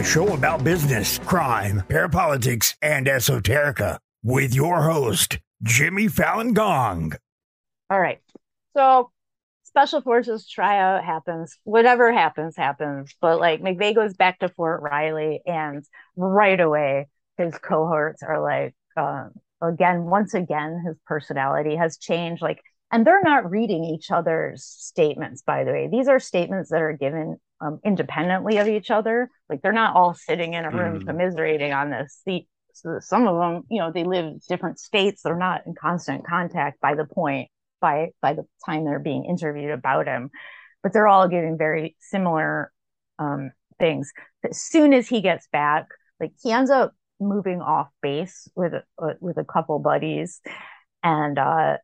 a show about business, crime, parapolitics, and esoterica with your host, Jimmy Fallon Gong. All right. So special forces tryout happens, whatever happens, happens. But like McVeigh goes back to Fort Riley and right away his cohorts are like, uh, again, once again, his personality has changed. Like, and they're not reading each other's statements, by the way. These are statements that are given um, independently of each other. Like, they're not all sitting in a room mm. commiserating on this. The, so some of them, you know, they live different states. They're not in constant contact by the point by by the time they're being interviewed about him, but they're all giving very similar um, things. As soon as he gets back, like he ends up moving off base with uh, with a couple buddies, and uh,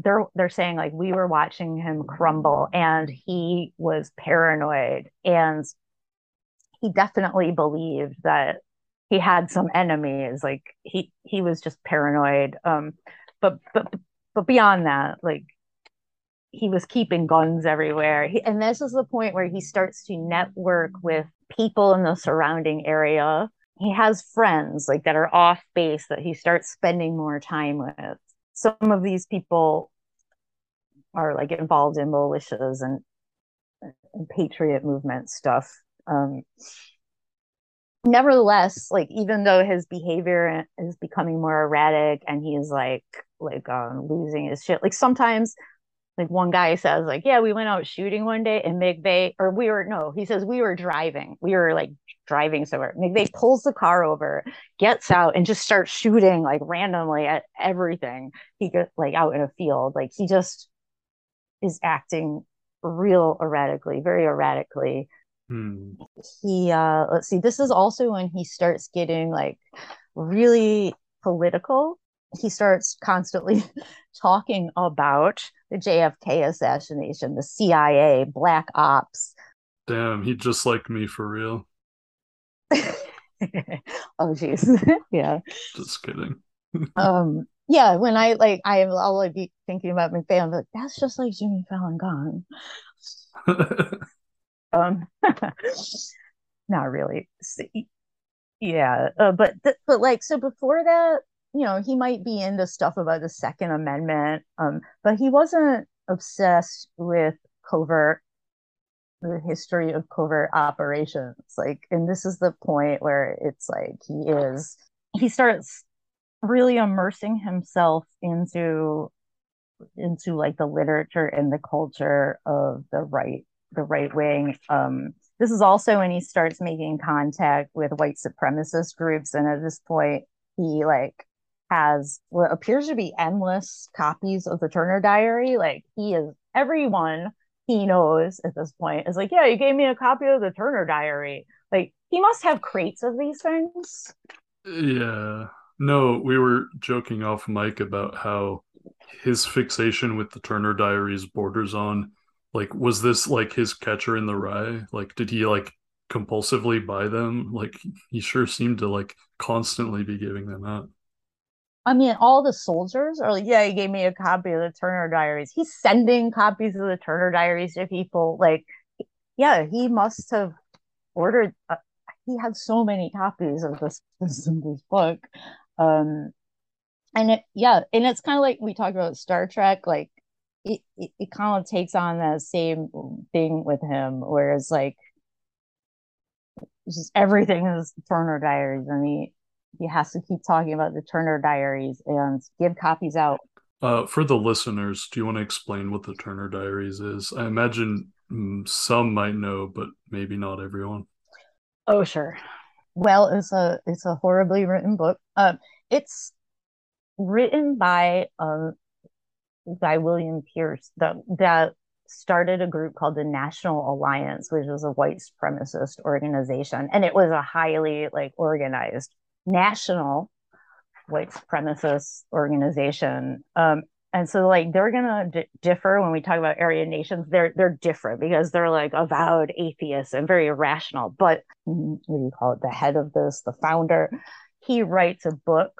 they're they're saying like we were watching him crumble, and he was paranoid, and he definitely believed that he had some enemies. Like he he was just paranoid. Um, but but but beyond that, like he was keeping guns everywhere. He, and this is the point where he starts to network with people in the surrounding area he has friends like that are off base that he starts spending more time with some of these people are like involved in militias and, and patriot movement stuff um nevertheless like even though his behavior is becoming more erratic and he's like like um losing his shit like sometimes like one guy says like yeah we went out shooting one day and McVeigh or we were no he says we were driving. We were like driving somewhere. McVeigh pulls the car over gets out and just starts shooting like randomly at everything. He gets like out in a field. Like he just is acting real erratically very erratically. Hmm. he uh let's see this is also when he starts getting like really political. He starts constantly talking about the JFK assassination, the CIA, black ops. Damn, he just like me for real. oh jeez. yeah. Just kidding. um yeah, when I like I I'll like be thinking about I'm like, that's just like Jimmy Fallon gone. um not really. See, Yeah, uh, but th- but like so before that, you know, he might be into stuff about the Second Amendment, um, but he wasn't obsessed with covert, the history of covert operations. Like, and this is the point where it's like he is, he starts really immersing himself into into like the literature and the culture of the right the right wing um this is also when he starts making contact with white supremacist groups and at this point he like has what appears to be endless copies of the Turner Diary. Like he is everyone he knows at this point is like, yeah, you gave me a copy of the Turner Diary. Like he must have crates of these things. Yeah. No, we were joking off mic about how his fixation with the Turner Diaries borders on like was this like his catcher in the rye? Like did he like compulsively buy them? Like he sure seemed to like constantly be giving them out. I mean, all the soldiers are like, yeah, he gave me a copy of the Turner Diaries. He's sending copies of the Turner Diaries to people. Like, yeah, he must have ordered. Uh, he had so many copies of this this, book, um, and it, yeah, and it's kind of like we talked about Star Trek. Like, it, it, it kind of takes on that same thing with him, whereas like just everything is Turner Diaries, and he he has to keep talking about the Turner Diaries and give copies out. Uh, for the listeners, do you want to explain what the Turner Diaries is? I imagine mm, some might know, but maybe not everyone. Oh, sure. Well, it's a it's a horribly written book. Uh, it's written by um by William Pierce that that started a group called the National Alliance, which was a white supremacist organization, and it was a highly like organized national white supremacist organization. Um, and so like they're gonna d- differ when we talk about Aryan nations. They're they're different because they're like avowed atheists and very irrational. But what do you call it? The head of this, the founder, he writes a book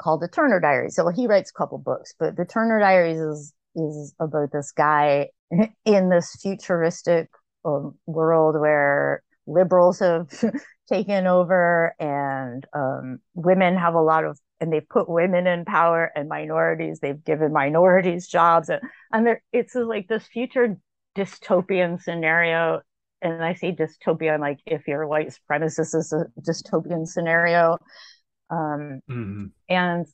called the Turner Diaries. So he writes a couple books, but the Turner Diaries is is about this guy in this futuristic a world where liberals have taken over and um, women have a lot of and they've put women in power and minorities they've given minorities jobs and, and there it's like this future dystopian scenario. And i say dystopian like if you're white supremacist is a dystopian scenario. Um, mm-hmm. and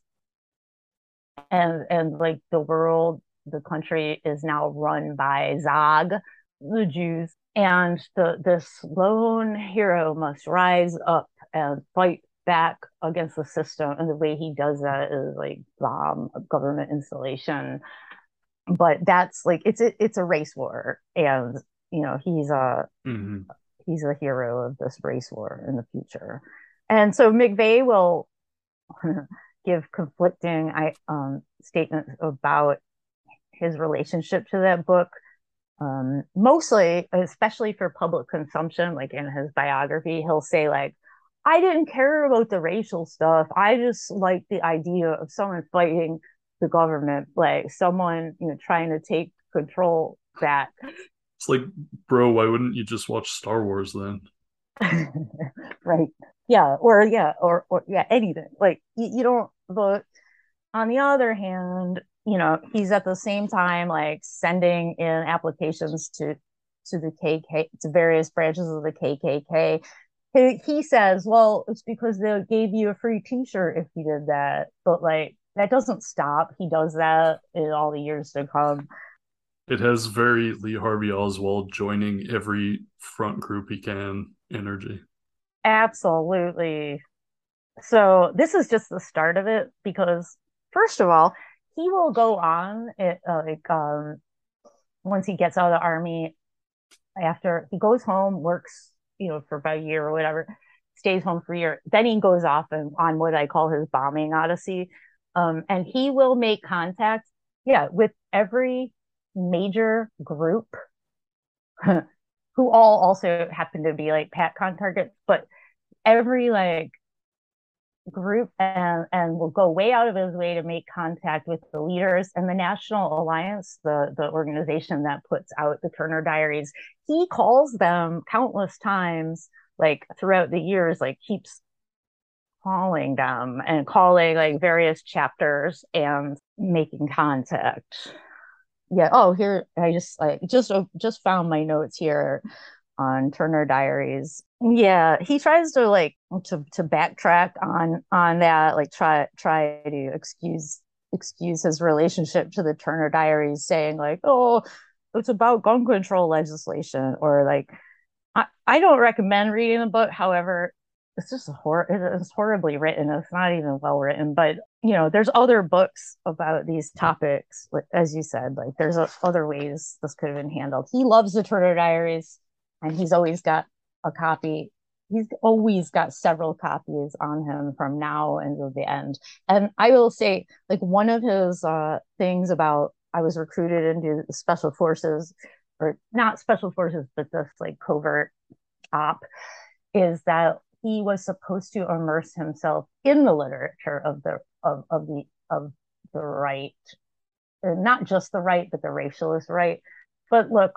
and and like the world the country is now run by zog the jews and the this lone hero must rise up and fight back against the system. And the way he does that is like bomb a government installation. But that's like it's a, it's a race war. And you know he's a mm-hmm. he's a hero of this race war in the future. And so mcveigh will give conflicting I, um, statements about his relationship to that book um, mostly, especially for public consumption, like in his biography, he'll say like, I didn't care about the racial stuff. I just like the idea of someone fighting the government, like someone, you know, trying to take control back. It's like, bro, why wouldn't you just watch Star Wars then? right. Yeah. Or yeah, or or yeah, anything. Like you, you don't but on the other hand, you know, he's at the same time like sending in applications to to the KK to various branches of the KKK. He, he says, "Well, it's because they gave you a free T-shirt if you did that." But like that doesn't stop. He does that in all the years to come. It has very Lee Harvey Oswald joining every front group he can energy. Absolutely. So this is just the start of it because first of all, he will go on it, uh, like um, once he gets out of the army after he goes home works you know for about a year or whatever stays home for a year then he goes off and on what i call his bombing odyssey. Um, and he will make contact yeah with every major group who all also happen to be like patcon targets but every like group and, and will go way out of his way to make contact with the leaders and the National Alliance, the, the organization that puts out the Turner Diaries. He calls them countless times, like throughout the years, like keeps calling them and calling like various chapters and making contact. Yeah. Oh, here I just I just just found my notes here on Turner Diaries. Yeah, he tries to like to to backtrack on on that, like try try to excuse excuse his relationship to the Turner Diaries, saying like, "Oh, it's about gun control legislation," or like, I I don't recommend reading the book. However, it's just a hor it's horribly written. It's not even well written, but you know, there's other books about these topics. As you said, like there's uh, other ways this could have been handled. He loves the Turner Diaries and he's always got a copy. He's always got several copies on him from now until the end. And i will say like one of his uh things about i was recruited into special forces or not special forces but this like covert op is that he was supposed to immerse himself in the literature of the of, of the of the right. Not just the right but the racialist right. But look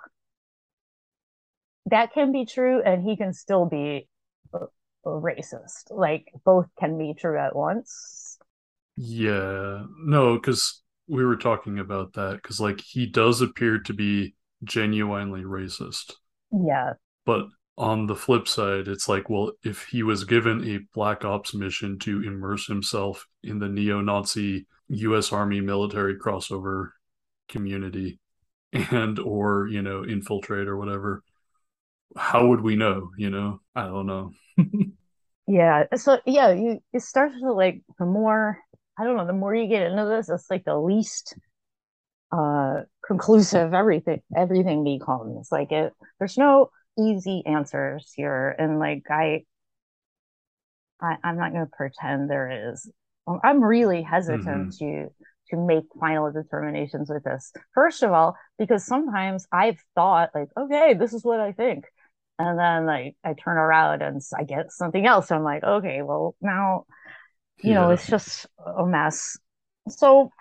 that can be true and he can still be a, a racist. Like both can be true at once. Yeah. No because we were talking about that because like he does appear to be genuinely racist. Yeah. But on the flip side it's like well if he was given a black ops mission to immerse himself in the neo-nazi us army military crossover community and or you know infiltrate or whatever how would we know? You know, I don't know. yeah. So yeah, you it starts to like the more I don't know, the more you get into this, it's like the least uh conclusive everything everything becomes. Like it there's no easy answers here. And like I I, am not gonna pretend there is. I'm really hesitant mm-hmm. to to make final determinations with this. First of all, because sometimes I've thought like, okay, this is what I think and then like I turn around and I get something else. I'm like, okay, well now, you yeah. know, it's just a mess. So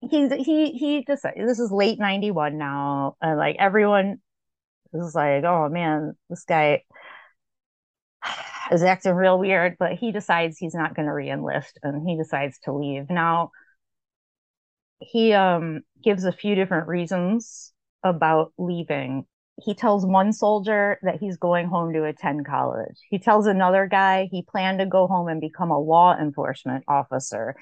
he he he decided this is late '91 now, and like everyone is like, oh man, this guy is acting real weird, but he decides he's not going to reenlist and he decides to leave. Now, he um, gives a few different reasons about leaving. He tells one soldier that he's going home to attend college. He tells another guy he planned to go home and become a law enforcement officer.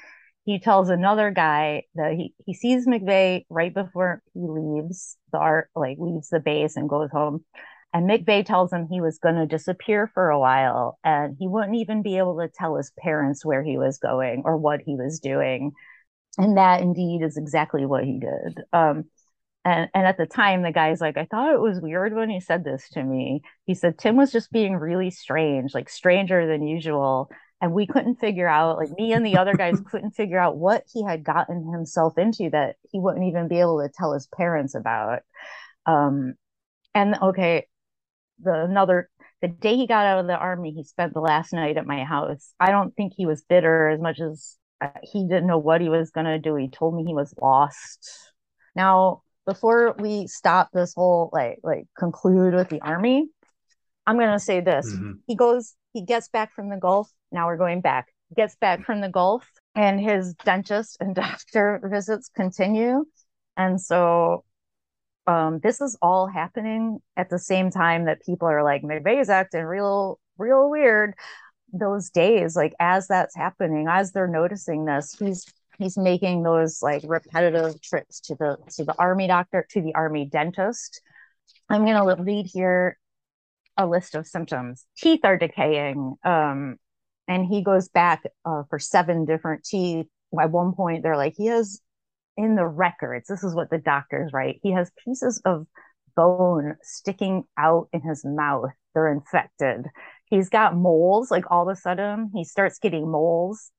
He tells another guy that he, he sees McVeigh right before he leaves the art, like leaves the base and goes home. And McVeigh tells him he was going to disappear for a while and he wouldn't even be able to tell his parents where he was going or what he was doing. And that indeed is exactly what he did. Um, and, and at the time, the guy's like, I thought it was weird when he said this to me. He said, Tim was just being really strange, like stranger than usual. And we couldn't figure out, like me and the other guys couldn't figure out what he had gotten himself into that he wouldn't even be able to tell his parents about. Um, and okay, the another the day he got out of the army, he spent the last night at my house. I don't think he was bitter as much as uh, he didn't know what he was going to do. He told me he was lost. Now, before we stop this whole like like conclude with the army, I'm going to say this. Mm-hmm. He goes he gets back from the Gulf. Now we're going back. Gets back from the Gulf and his dentist and doctor visits continue. And so um, this is all happening at the same time that people are like McVeigh's acting real, real weird. Those days, like as that's happening, as they're noticing this, he's he's making those like repetitive trips to the to the army doctor, to the army dentist. I'm gonna read here a list of symptoms. Teeth are decaying, um, and he goes back uh, for seven different teeth. At one point, they're like he has in the records, this is what the doctors write. He has pieces of bone sticking out in his mouth. They're infected. He's got moles. Like all of a sudden, he starts getting moles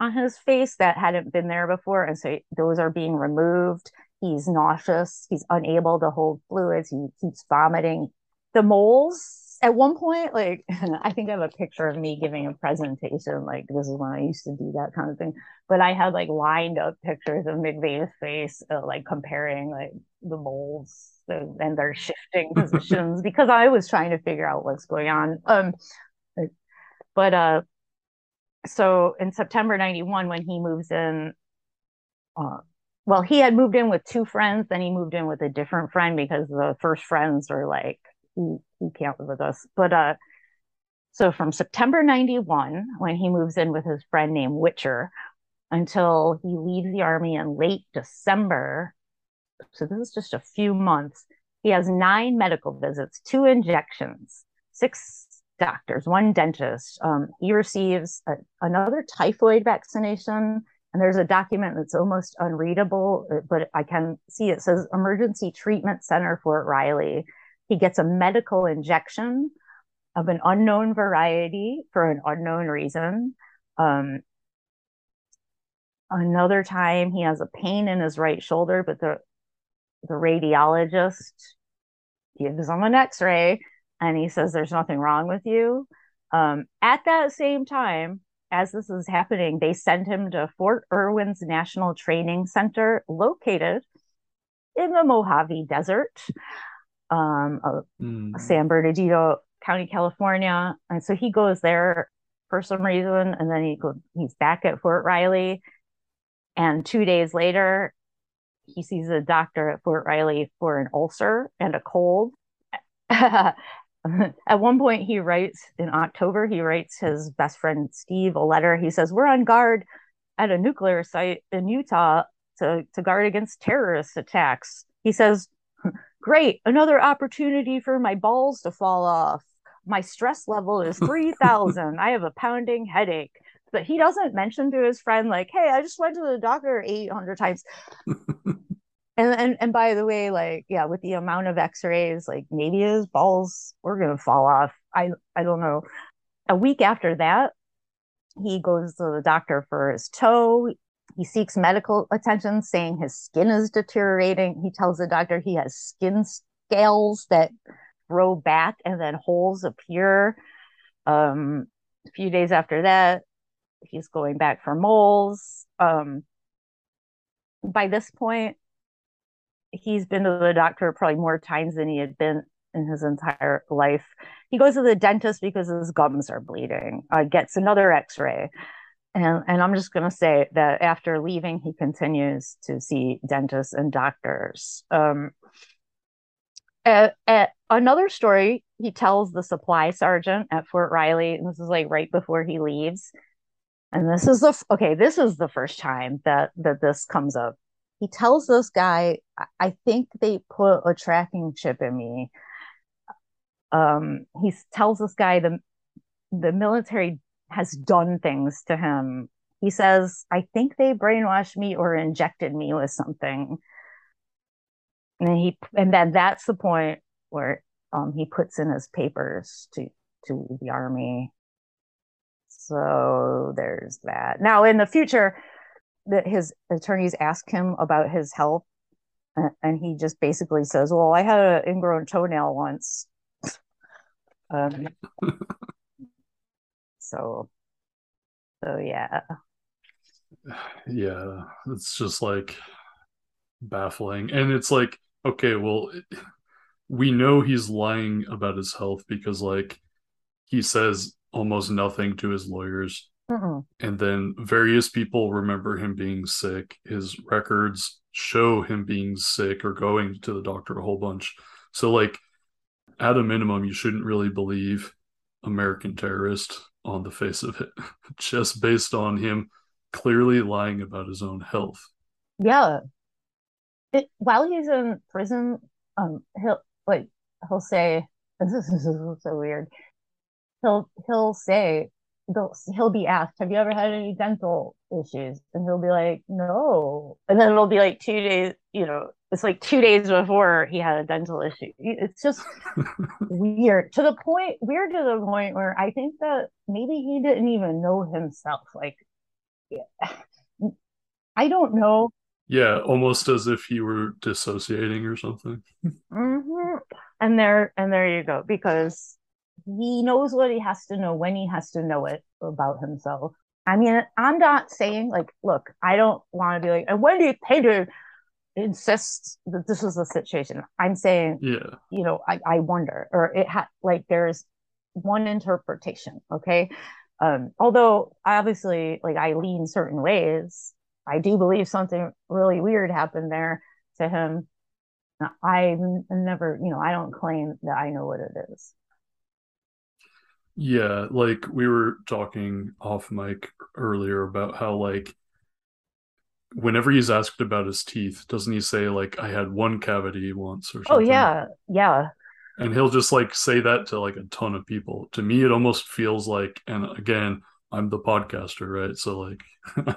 on his face that hadn't been there before. And so those are being removed. He's nauseous. He's unable to hold fluids. He keeps vomiting. The moles at one point, like I think I have a picture of me giving a presentation. Like this is when I used to do that kind of thing. But I had like lined up pictures of McVeigh's face, uh, like comparing like the moles and their shifting positions because I was trying to figure out what's going on. Um, but uh, so in September '91, when he moves in, uh, well, he had moved in with two friends, then he moved in with a different friend because the first friends are like he, he can't live with us. But uh, so from September 91, when he moves in with his friend named Witcher, until he leaves the army in late December. So this is just a few months. He has nine medical visits, two injections, six doctors, one dentist. Um, he receives a, another typhoid vaccination. And there's a document that's almost unreadable, but I can see it says Emergency Treatment Center Fort Riley. He gets a medical injection of an unknown variety for an unknown reason. Um, another time he has a pain in his right shoulder, but the the radiologist gives him an x-ray and he says there's nothing wrong with you. Um, at that same time, as this is happening, they send him to Fort Irwin's National Training Center, located in the Mojave Desert um, mm. San Bernardino County, California. And so he goes there for some reason, and then he goes, he's back at Fort Riley. And two days later, he sees a doctor at Fort Riley for an ulcer and a cold. at one point, he writes in October, he writes his best friend Steve a letter. He says, We're on guard at a nuclear site in Utah to, to guard against terrorist attacks. He says, Great, another opportunity for my balls to fall off. My stress level is 3000. I have a pounding headache. But he doesn't mention to his friend, like, hey, I just went to the doctor 800 times. and, and and by the way, like, yeah, with the amount of x-rays, like maybe his balls were gonna fall off. I I don't know. A week after that, he goes to the doctor for his toe. He seeks medical attention, saying his skin is deteriorating. He tells the doctor he has skin scales that grow back and then holes appear. Um, a few days after that, he's going back for moles. Um, by this point, he's been to the doctor probably more times than he had been in his entire life. He goes to the dentist because his gums are bleeding. Uh, gets another X-ray, and and I'm just gonna say that after leaving, he continues to see dentists and doctors. Um, at, at another story, he tells the supply sergeant at Fort Riley, and this is like right before he leaves. And this is the okay. This is the first time that that this comes up he tells this guy, I think they put a tracking chip in me. Um, he tells this guy the the military has done things to him. He says, I think they brainwashed me or injected me with something. And he and then that's the point where um, he puts in his papers to to the army. So there's that. Now in the future, that his attorneys ask him about his health and he just basically says well i had an ingrown toenail once. Um, so so yeah. Yeah it's just like baffling. And it's like okay well we know he's lying about his health because like he says almost nothing to his lawyers Mm-mm. And then various people remember him being sick. His records show him being sick or going to the doctor a whole bunch. So, like, at a minimum, you shouldn't really believe American terrorist on the face of it, just based on him clearly lying about his own health. Yeah. It, while he's in prison, um, he'll like he'll say, "This is so weird." He'll he'll say, he'll be asked, "Have you ever had any dental issues?" And he'll be like, "No." And then it'll be like two days. You know, it's like two days before he had a dental issue. It's just weird to the point. Weird to the point where I think that maybe he didn't even know himself. Like, I don't know. Yeah, almost as if he were dissociating or something. mm-hmm. And there, and there you go. Because he knows what he has to know when he has to know it about himself. I mean, I'm not saying like, look, I don't want to be like, and when do you pay insist that this is the situation? I'm saying, yeah, you know, I, I wonder, or it had like there's one interpretation, okay. Um, although obviously, like I lean certain ways, I do believe something really weird happened there to him. I never, you know, I don't claim that I know what it is. Yeah, like we were talking off mic earlier about how like whenever he's asked about his teeth, doesn't he say like I had one cavity once or oh, something? Oh yeah, yeah. And he'll just like say that to like a ton of people. To me, it almost feels like, and again, I'm the podcaster, right? So like,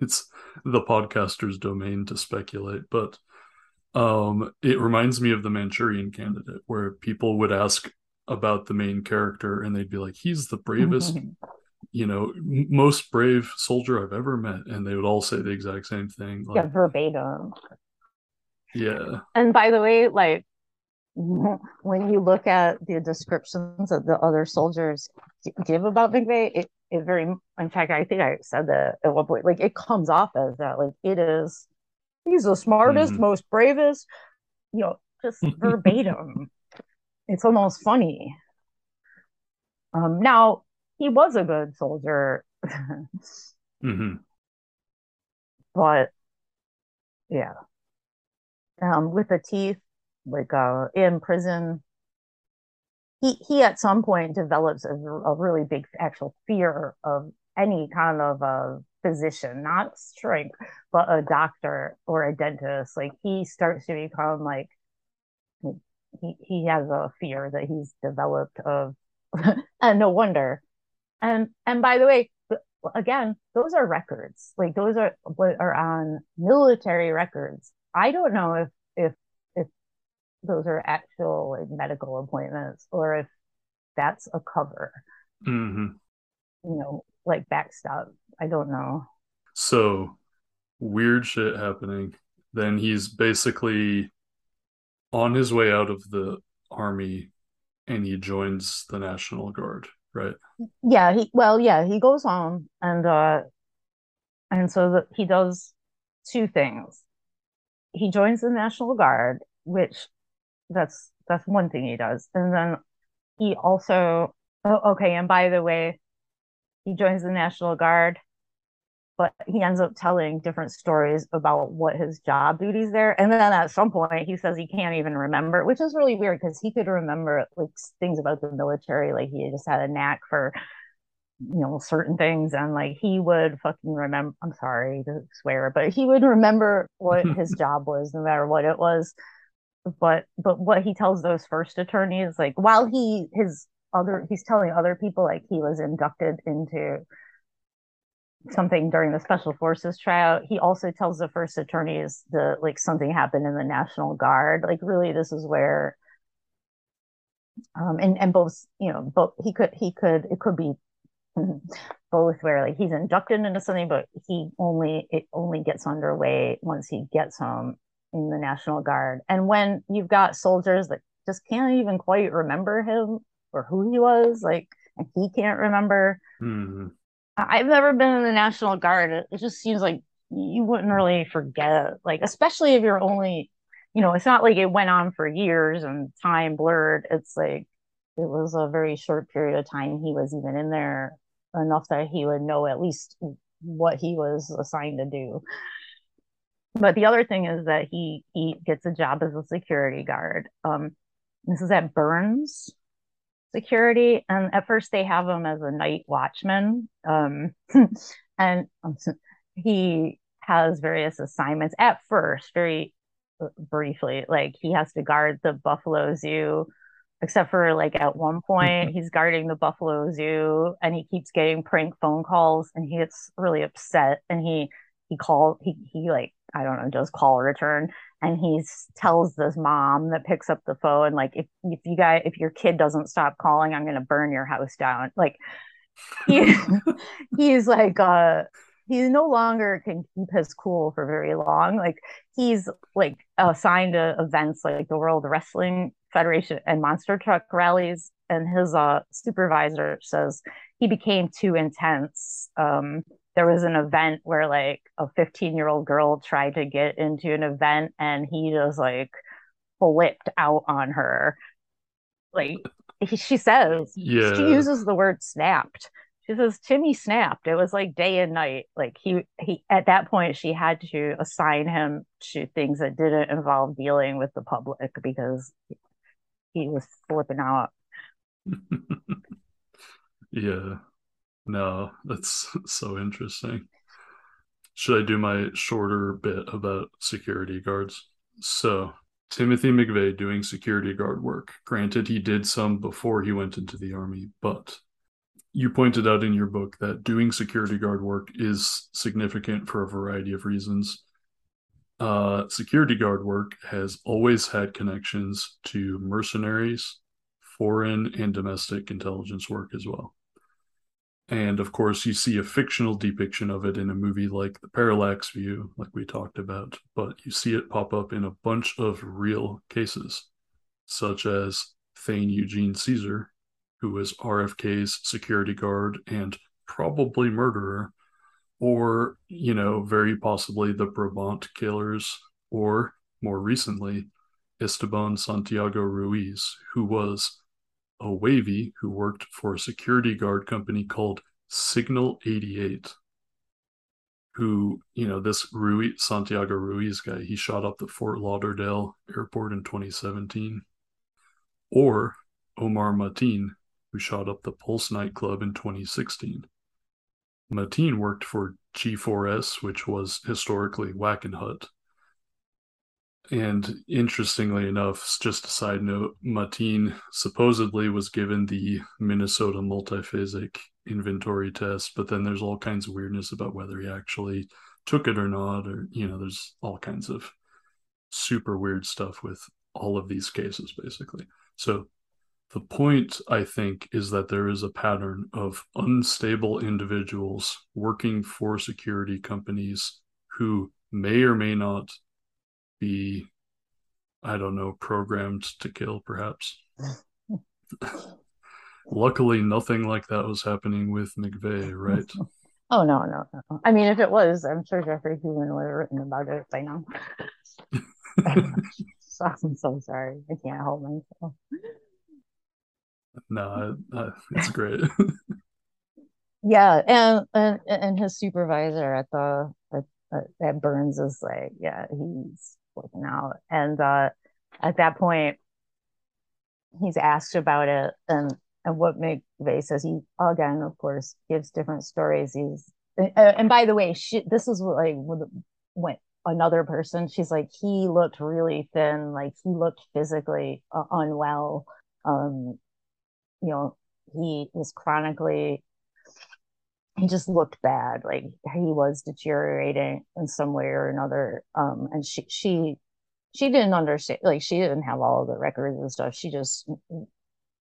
it's the podcaster's domain to speculate, but um, it reminds me of the Manchurian Candidate, where people would ask about the main character and they'd be like he's the bravest you know most brave soldier i've ever met and they would all say the exact same thing like, yeah verbatim. Yeah. And by the way like when you look at the descriptions that the other soldiers give about McVeigh, it, it very, in fact, I think I said that at one point, like it comes off as that, like it is, he's the smartest, mm-hmm. most bravest, you know, just verbatim it's almost funny. Um, now he was a good soldier, mm-hmm. but yeah, um, with the teeth, like uh, in prison, he he at some point develops a, a really big actual fear of any kind of a physician, not strength, but a doctor or a dentist. Like he starts to become like he, he has a fear that he's developed of and no wonder. And and by the way again those are records. Like those are what are on military records. I don't know if if if those are actual like medical appointments or if that's a cover. Mm-hmm. you know like backstop. I don't know. So weird shit happening. Then he's basically on his way out of the army and he joins the National Guard, right? Yeah, he well, yeah, he goes on and uh and so that he does two things. He joins the National Guard, which that's that's one thing he does. And then he also oh, okay, and by the way, he joins the National Guard, but he ends up telling different stories about what his job duties there. And then at some point he says he can't even remember, which is really weird because he could remember like things about the military, like he just had a knack for you know certain things and like he would fucking remember i'm sorry to swear but he would remember what his job was no matter what it was but but what he tells those first attorneys like while he his other he's telling other people like he was inducted into something during the special forces tryout he also tells the first attorneys that like something happened in the national guard. Like really this is where um and and both you know both he could he could it could be both where like he's inducted into something but he only it only gets underway once he gets home in the national guard. And when you've got soldiers that just can't even quite remember him or who he was like and he can't remember mm-hmm. I've never been in the national guard it, just seems like you wouldn't really forget like especially if you're only you know it's not like it went on for years and time blurred it's like it was a very short period of time he was even in there enough that he would know at least what he was assigned to do. But the other thing is that he he gets a job as a security guard. Um, this is at Burns Security, and at first they have him as a night watchman, um, and he has various assignments. At first, very uh, briefly, like he has to guard the Buffalo Zoo except for like at one point he's guarding the buffalo zoo and he keeps getting prank phone calls and he gets really upset and he he called he he like i don't know does call return and he tells this mom that picks up the phone like if if you guys if your kid doesn't stop calling i'm going to burn your house down like he, he's like uh he no longer can keep his cool for very long like he's like assigned to events like the world wrestling Federation and monster truck rallies. And his uh, supervisor says he became too intense. Um, there was an event where like a 15 year old girl tried to get into an event and he just like flipped out on her. Like he, she says, yeah. she uses the word snapped. She says Timmy snapped. It was like day and night. Like he he at that point she had to assign him to things that didn't involve dealing with the public because he was flipping out. yeah. No, that's so interesting. Should I do my shorter bit about security guards? So, Timothy McVeigh doing security guard work. Granted, he did some before he went into the army, but you pointed out in your book that doing security guard work is significant for a variety of reasons uh, security guard work has always had connections to mercenaries, foreign and domestic intelligence work as well. And of course, you see a fictional depiction of it in a movie like The Parallax View, like we talked about, but you see it pop up in a bunch of real cases, such as Thane Eugene Cesar, who was RFK's security guard and probably murderer or you know very possibly the Brabant killers or more recently Esteban Santiago Ruiz who was a wavy who worked for a security guard company called Signal 88 who you know this Ruiz Santiago Ruiz guy he shot up the Fort Lauderdale airport in 2017 or Omar Mateen who shot up the Pulse nightclub in 2016 Mateen worked for G4S, which was historically Wackenhut. And interestingly enough, just a side note, Mateen supposedly was given the Minnesota multiphasic inventory test, but then there's all kinds of weirdness about whether he actually took it or not, or, you know, there's all kinds of super weird stuff with all of these cases, basically. So the point, I think, is that there is a pattern of unstable individuals working for security companies who may or may not be, I don't know, programmed to kill, perhaps. Luckily, nothing like that was happening with McVeigh, right? Oh no, no, no. I mean, if it was, I'm sure Jeffrey Hewlin would have written about it by now. So I'm so sorry. I can't hold myself. No, it's great. yeah, and, and and his supervisor at the at, at Burns is like, yeah, he's working out, and uh, at that point, he's asked about it, and and what McVeigh says he again, of course, gives different stories. He's and, and by the way, she, this is what, like when another person, she's like, he looked really thin, like he looked physically uh, unwell. Um, you know, he was chronically, he just looked bad, like he was deteriorating in some way or another. Um, and she, she, she didn't understand, like she didn't have all of the records and stuff. She just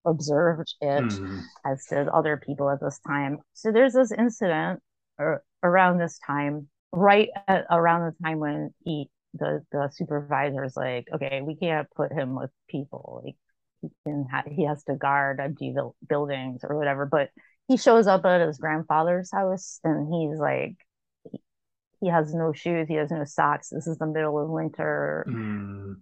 observed it mm-hmm. as did other people at this time. So there's this incident or around this time, right at, around the time when he the the supervisor's like, okay, we can't put him with people. Like he can ha- he has to guard empty buildings or whatever. But he shows up at his grandfather's house and he's like, he, has no shoes, he has no socks. This is the middle of winter, mm.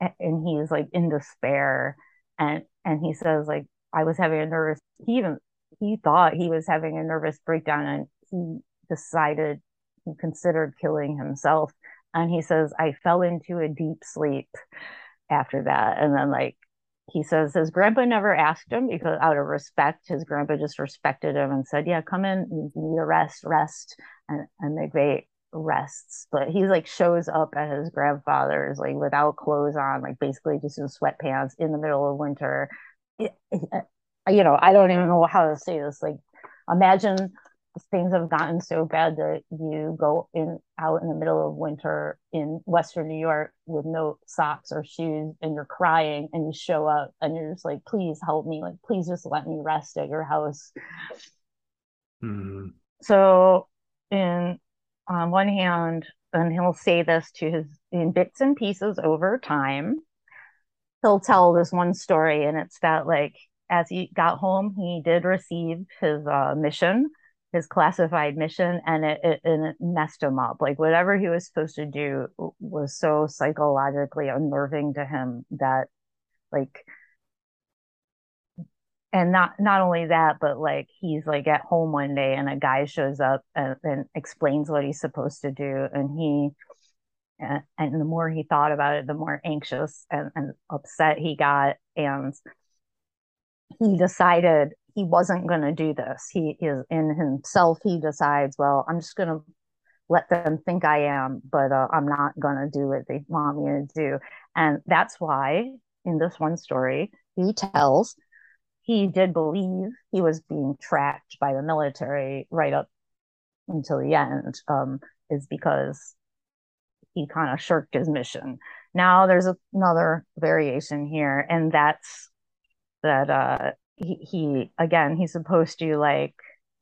and, and he's like in despair. And and he says like, I was having a nervous. He even he thought he was having a nervous breakdown and he decided he considered killing himself and he says i fell into a deep sleep after that and then like he says his grandpa never asked him because out of respect his grandpa just respected him and said yeah come in you need a rest rest and and McVeigh rests. But he like shows up at his grandfather's like without clothes on like basically just in sweatpants in the middle of winter. You know i don't even know how to say this like imagine things have gotten so bad that you go in out in the middle of winter in western new york with no socks or shoes and you're crying and you show up and you're just like please help me. Like please just let me rest at your house. Mm-hmm. so in on one hand and he'll say this to his in bits and pieces over time. He'll tell this one story and it's that like as he got home he did receive his uh, mission his classified mission and it, it, it messed him up. Like whatever he was supposed to do was so psychologically unnerving to him that like and not not only that but like he's like at home one day and a guy shows up and, and explains what he's supposed to do and he and, and the more he thought about it the more anxious and, and upset he got and he decided he wasn't going to do this. He is in himself. He decides, well, I'm just going to let them think I am, but uh, I'm not going to do what they want me to do. And that's why in this one story, he tells he did believe he was being tracked by the military right up until the end, um, is because he kind of shirked his mission. Now there's another variation here, and that's that uh, he, he again he's supposed to like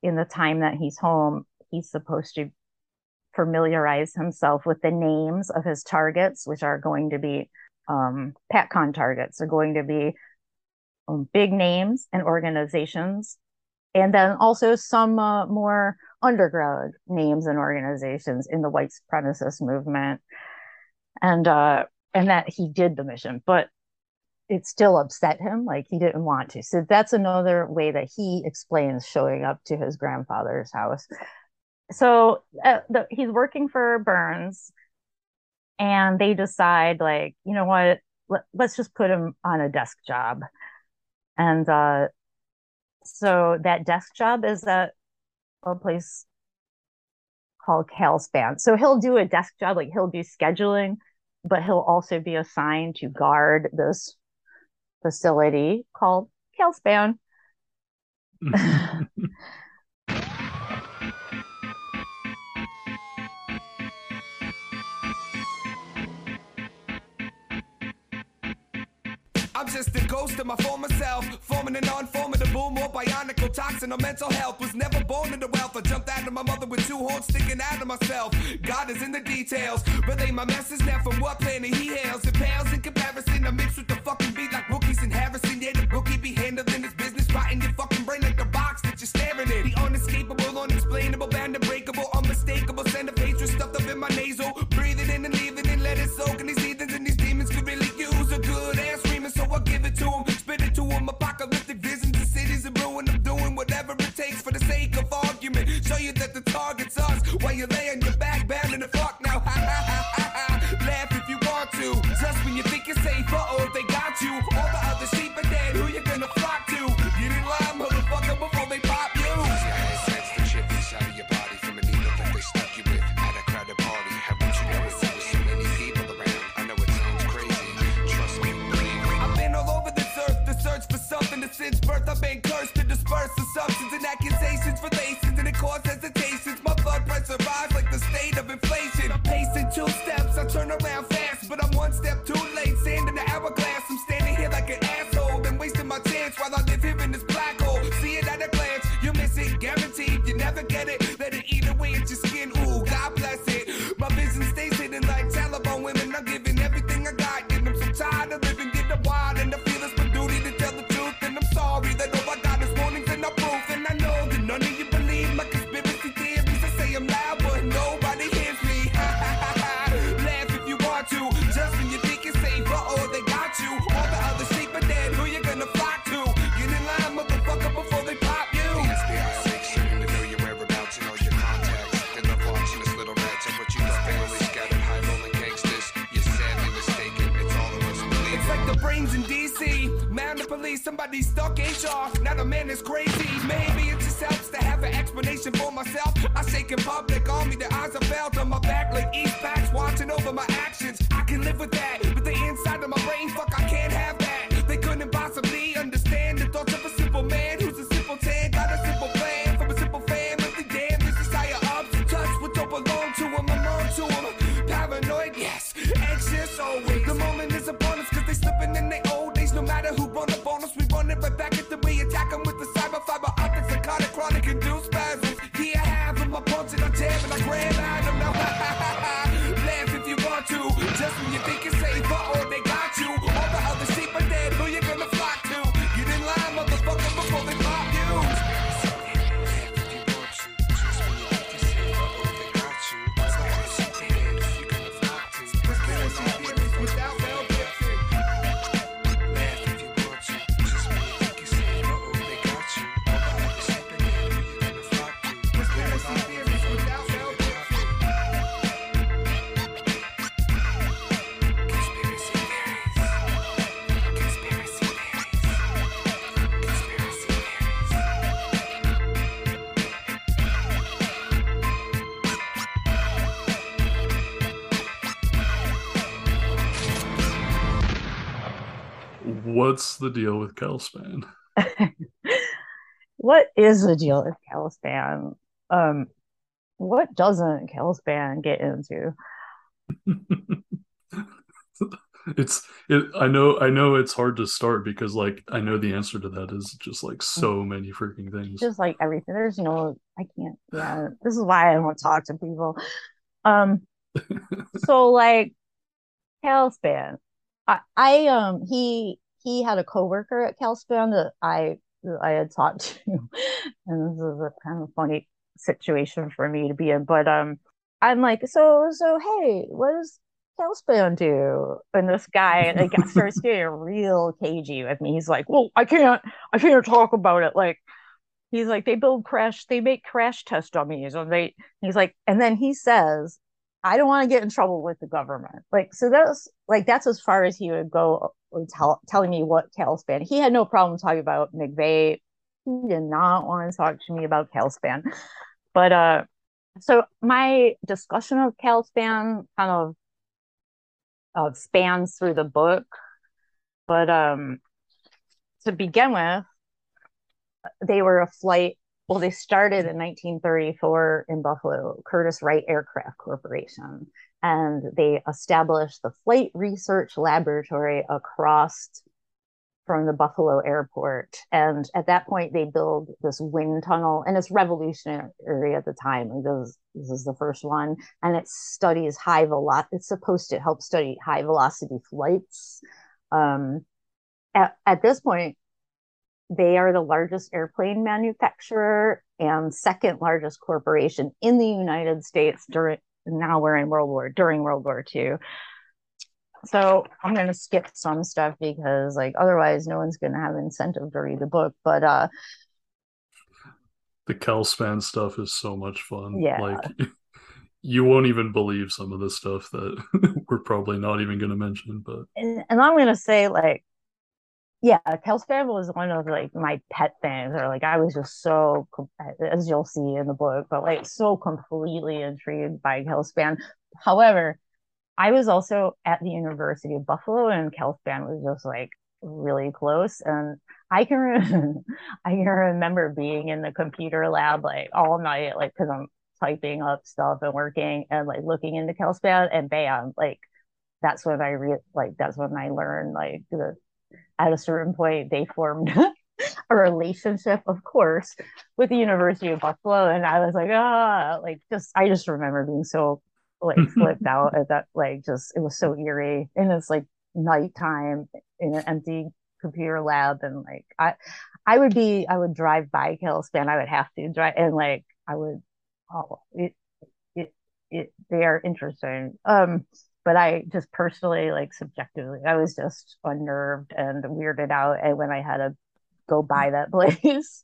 in the time that he's home he's supposed to familiarize himself with the names of his targets which are going to be um, patcon targets are going to be um, big names and organizations and then also some uh, more underground names and organizations in the white supremacist movement. And uh and that he did the mission but it still upset him like he didn't want to. So that's another way that he explains showing up to his grandfather's house. So uh, the, he's working for burns and they decide like you know what? Let, us just put him on a desk job. And uh, so that desk job is a place called calspan. So he'll do a desk job like he'll do scheduling but he'll also be assigned to guard this facility called Calspan. I'm just a ghost of my former self, forming a non-formidable, more bionical toxin on mental health. Was never born into wealth. I jumped out of my mother with two horns sticking out of myself. God is in the details. Relay my message now from what planet he hails. It pales in comparison. I mix with the fucking beat like rookies and Harrison. Yeah, the rookie be handling his business, rotting your fucking brain like a box that you're staring at. The unescapable, unexplainable, band unbreakable, unmistakable, send of hatred stuffed up in my nasal. Breathing in and leaving and let it soak. And these the deal with Calspan? what is the deal with Calspan? Um, what doesn't Calspan get into? it's it I know I know it's hard to start because like I know the answer to that is just like so many freaking things. Just like everything. There's no, I can't. Yeah, this is why I don't talk to people. Um, so like Calspan, I, I um he he had a coworker at Calspan that I that I had talked to, and this is a kind of funny situation for me to be in. But um, I'm like, so so hey, what does Calspan do? And this guy like starts getting real cagey with me. He's like, well, I can't, I can't talk about it. Like he's like, they build crash, they make crash test dummies, and they. He's like, and then he says, I don't want to get in trouble with the government. Like, so that's like that's as far as he would go tell, telling me what Calspan. He had no problem talking about McVeigh. He did not want to talk to me about Calspan. But uh so my discussion of Calspan kind of uh, spans through the book. But um to begin with, they were a flight well, they started in 1934 in Buffalo, Curtiss-Wright Aircraft Corporation, and they established the Flight Research Laboratory across from the Buffalo airport. And at that point, they build this wind tunnel, and it's revolutionary at the time. Because this is the first one, and it studies high velocity. It's supposed to help study high velocity flights. Um, at, at this point, they are the largest airplane manufacturer and second largest corporation in the United States during now we're in World War during World War II. So I'm gonna skip some stuff because like otherwise no one's gonna have incentive to read the book. But uh the Calspan stuff is so much fun. Yeah. Like you won't even believe some of the stuff that we're probably not even gonna mention, but and, and I'm gonna say like yeah, Calspan was one of like my pet things, or like I was just so, as you'll see in the book, but like so completely intrigued by Calspan. However, I was also at the University of Buffalo, and Calspan was just like really close and I can re- I can remember being in the computer lab like all night like because I'm typing up stuff and working and like looking into CalSpan and bam like that's when I re like that's when I learned like the at a certain point they formed a relationship of course with the University of Buffalo. And I was like ah like just I just remember being so like flipped out at that like just it was so eerie. And it's like nighttime in an empty computer lab. And like I I would be I would drive by CalSpan. I would have to drive and like I would oh it it it they are interesting. Um but I just personally like subjectively I was just unnerved and weirded out and when I had to go by that place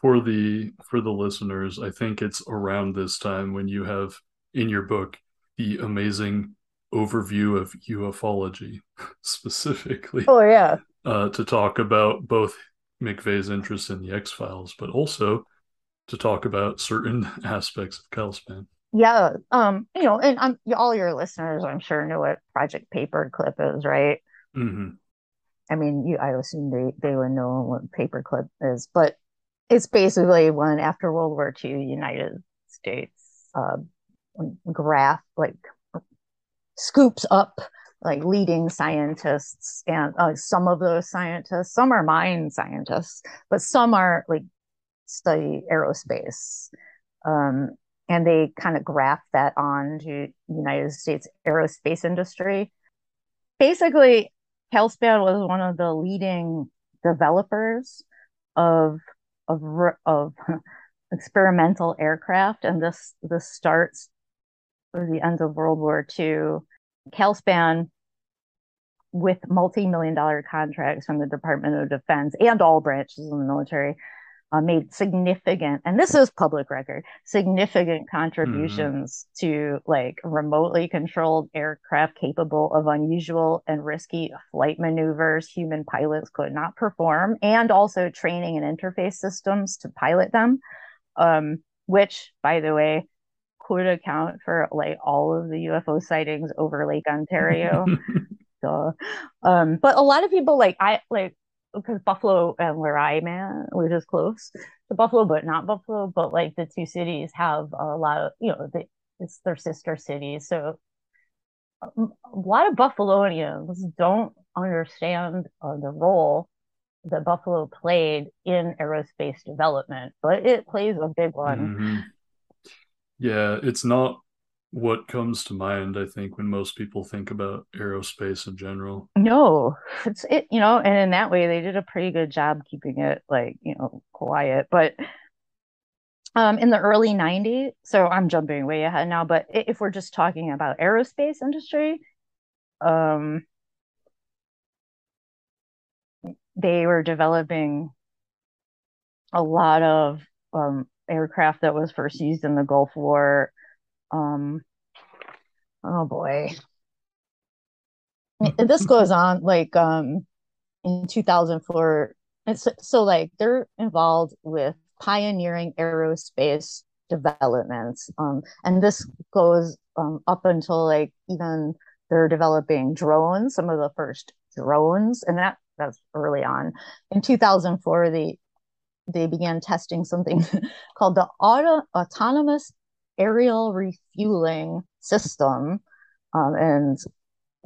for the for the listeners i think it's around this time when you have in your book the amazing overview of ufology specifically oh yeah uh, to talk about both mcveigh's interest in the x-files but also to talk about certain aspects of CalSpan. Yeah um you know and i'm all your listeners i'm sure know what project paperclip is right hmm I mean, you, I assume they, they would know what paperclip is, but it's basically when after World War II, United States uh, graph like scoops up like leading scientists, and uh, some of those scientists, some are mine scientists, but some are like study aerospace. Um, and they kind of graph that on to United States aerospace industry. Basically, CalSpan was one of the leading developers of of of experimental aircraft, and this this starts at the end of World War II. CalSpan, with multi-million dollar contracts from the Department of Defense and all branches of the military, uh, made significant, and this is public record, significant contributions mm-hmm. to like remotely controlled aircraft capable of unusual and risky flight maneuvers human pilots could not perform, and also training and interface systems to pilot them, um, which, by the way, could account for like all of the UFO sightings over Lake Ontario. so, um, but a lot of people like I like because Buffalo and where I'm at, we're just close to Buffalo, but not Buffalo. But like the two cities have a lot of, you know, they, it's their sister cities. So um, a lot of Buffalonians don't understand uh, the role that Buffalo played in aerospace development, but it plays a big one. Mm-hmm. Yeah, it's not what comes to mind i think when most people think about aerospace in general? No it's it you know and in that way they did a pretty good job keeping it like you know quiet but um in the early 90s so i'm jumping way ahead now but if we're just talking about aerospace industry um they were developing a lot of um aircraft that was first used in the gulf war um oh boy. This goes on like um in 2004 it's so like they're involved with pioneering aerospace developments um and this goes um, up until like even they're developing drones some of the first drones and that that's early on. In 2004 they they began testing something called the auto autonomous aerial refueling system. Um, and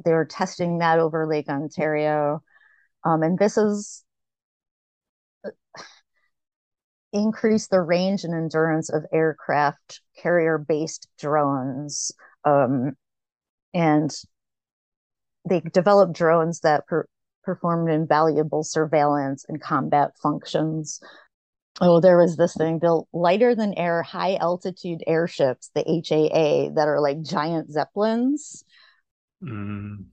they were testing that over Lake Ontario. Um, and this is uh, increase the range and endurance of aircraft carrier based drones. Um, and they developed drones that per- performed invaluable surveillance and combat functions oh, there was this thing built lighter than air, high altitude airships, the HAA, that are like giant zeppelins. Mm.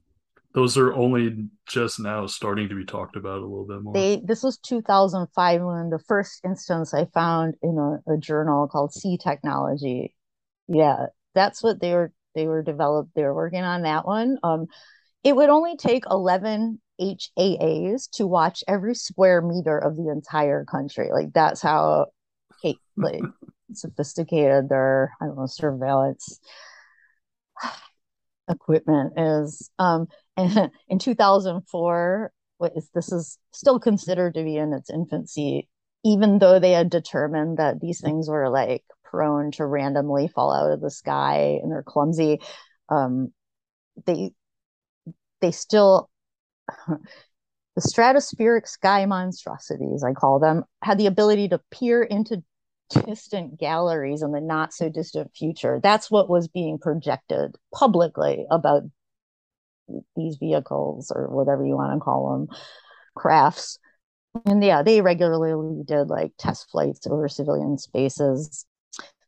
Those are only just now starting to be talked about a little bit more. They this was 2005 when the first instance I found in a, a journal called Sea Technology. Yeah, that's what they were they were developed. They were working on that one. Um, it would only take 11 HAAs to watch every square meter of the entire country. Like that's how like sophisticated their I don't know surveillance equipment is. Um, and in 2004, what is this is still considered to be in its infancy, even though they had determined that these things were like prone to randomly fall out of the sky and they're clumsy. Um, they they still the stratospheric sky monstrosities, I call them, had the ability to peer into distant galleries in the not so distant future. That's what was being projected publicly about these vehicles or whatever you want to call them, crafts. And yeah, they regularly did like test flights over civilian spaces.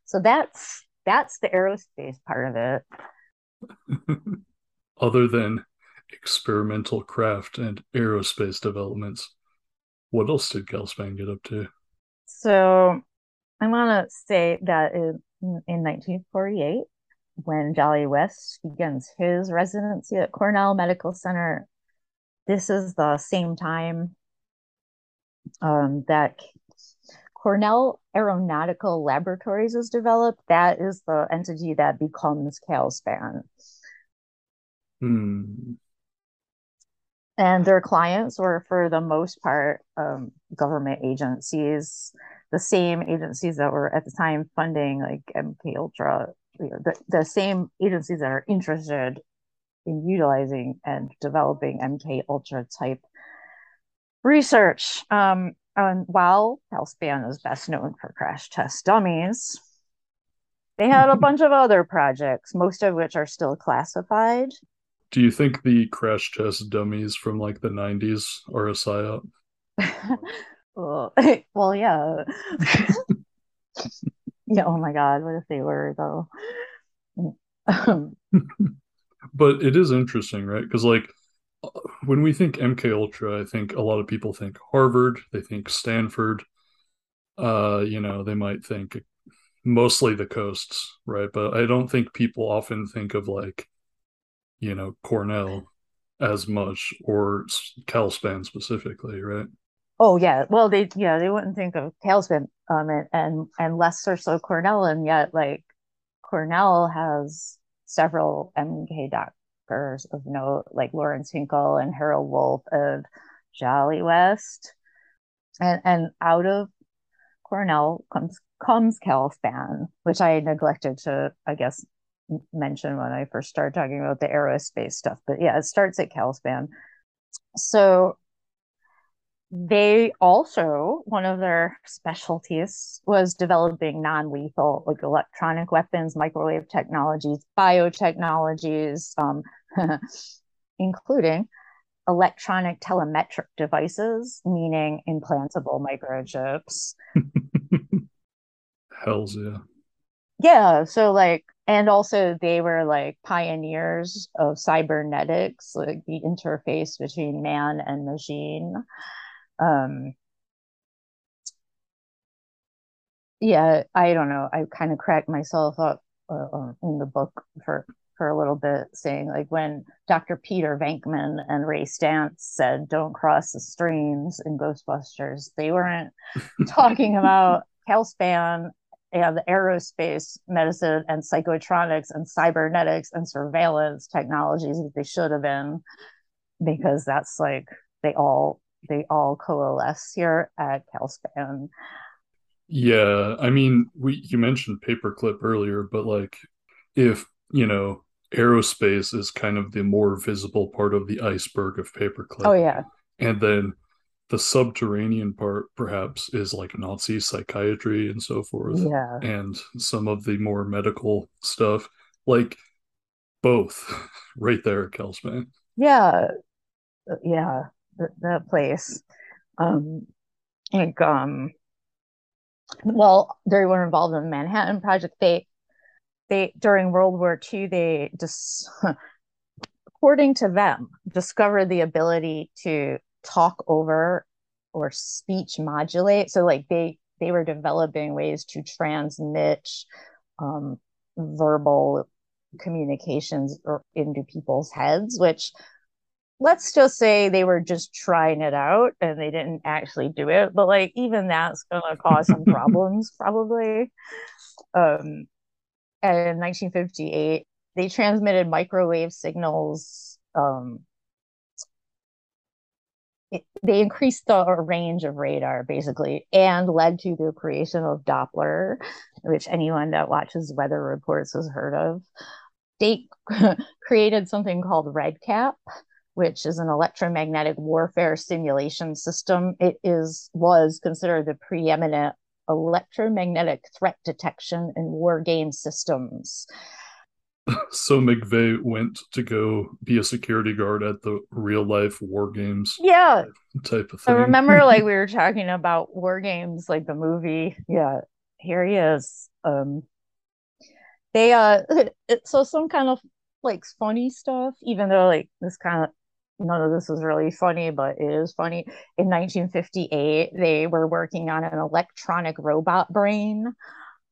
So that's that's the aerospace part of it. Other than experimental craft and aerospace developments, what else did Calspan get up to? So I want to say that in, in 1948, when Jolly West begins his residency at Cornell Medical Center, this is the same time um, that Cornell Aeronautical Laboratories is developed. That is the entity that becomes Calspan. Hmm. And their clients were, for the most part, um, government agencies, the same agencies that were at the time funding like MK Ultra, you know, the, the same agencies that are interested in utilizing and developing MK Ultra type research. Um, and while Calspan is best known for crash test dummies, they had a bunch of other projects, most of which are still classified. Do you think the crash test dummies from like the 90s are a psyop? well, well, yeah. yeah, oh my God, what if they were though? But it is interesting, right? Because like when we think MK Ultra, I think a lot of people think Harvard, they think Stanford. Uh, you know, they might think mostly the coasts, right? But I don't think people often think of like you know Cornell as much or Calspan specifically, right? Oh yeah, well they yeah they wouldn't think of Calspan um and and, and less or so Cornell, and yet like Cornell has several MK doctors of note, like Lawrence Hinkle and Harold Wolff of Jolly West, and and out of Cornell comes comes Calspan, which I neglected to I guess mention when I first started talking about the aerospace stuff. But yeah, it starts at Calspan. So they also one of their specialties was developing non-lethal like electronic weapons microwave technologies biotechnologies um, including electronic telemetric devices meaning implantable microchips hells yeah yeah so like and also they were like pioneers of cybernetics like the interface between man and machine. Um yeah i don't know. I kind of cracked myself up uh, uh, in the book for for a little bit saying like when dr peter venkman and ray stantz said don't cross the streams in ghostbusters they weren't talking about Calspan and the aerospace medicine and psychotronics and cybernetics and surveillance technologies that they should have been because that's like they all they all coalesce here at Calspan. Yeah, I mean, we you mentioned paperclip earlier, but like if, you know, aerospace is kind of the more visible part of the iceberg of paperclip. Oh yeah. And then the subterranean part perhaps is like Nazi psychiatry and so forth. Yeah. And some of the more medical stuff, like both right there at Calspan. Yeah. Yeah. That, that place. Um like um well, they were involved in the Manhattan Project. They they during World War II, they just according to them, discovered the ability to talk over or speech modulate. So like they they were developing ways to transmit um, verbal communications into people's heads, which let's just say they were just trying it out and they didn't actually do it. But like even that's gonna cause some problems probably. Um, and in 1958, they transmitted microwave signals um, they increased the range of radar basically and led to the creation of Doppler, which anyone that watches weather reports has heard of. They created something called REDCap, which is an electromagnetic warfare simulation system. It is was considered the preeminent electromagnetic threat detection in war game systems. so McVeigh went to go be a security guard at the real life war games Yeah, type of thing. I remember like we were talking about war games, like the movie. Yeah, here he is. Um, they uh, it, so some kind of like funny stuff, even though like this kind of none of this is really funny, but it is funny. In 1958, they were working on an electronic robot brain,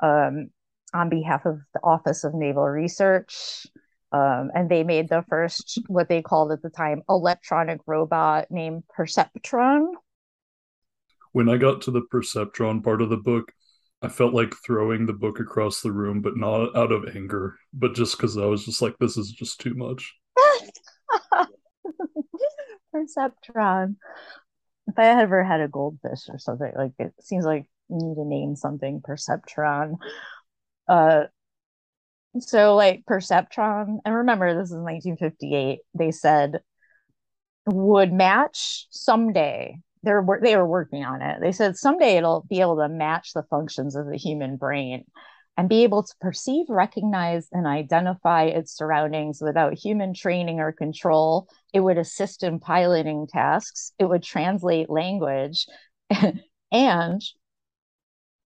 um, on behalf of the Office of Naval Research. Um, and they made the first, what they called at the time, electronic robot named Perceptron. when I got to the perceptron part of the book, I felt like throwing the book across the room, but not out of anger, but just because I was just like, this is just too much. Perceptron. If I ever had a goldfish or something, like it seems like you need to name something Perceptron. Uh, so like Perceptron, and remember this is 1958. They said would match someday. They're they were working on it. They said someday it'll be able to match the functions of the human brain and be able to perceive, recognize, and identify its surroundings without human training or control. It would assist in piloting tasks. It would translate language, and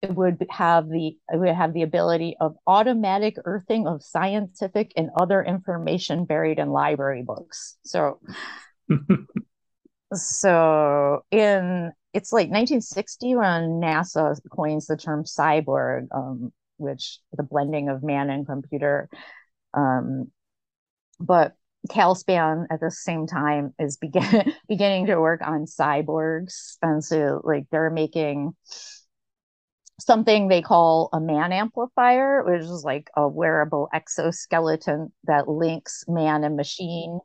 it would have the it would have the ability of automatic earthing of scientific and other information buried in library books. So so in it's like 1960 when NASA coins the term cyborg, um, which the blending of man and computer. Um, but Calspan at the same time is begin beginning to work on cyborgs, and so like they're making something they call a man amplifier, which is like a wearable exoskeleton that links man and machine.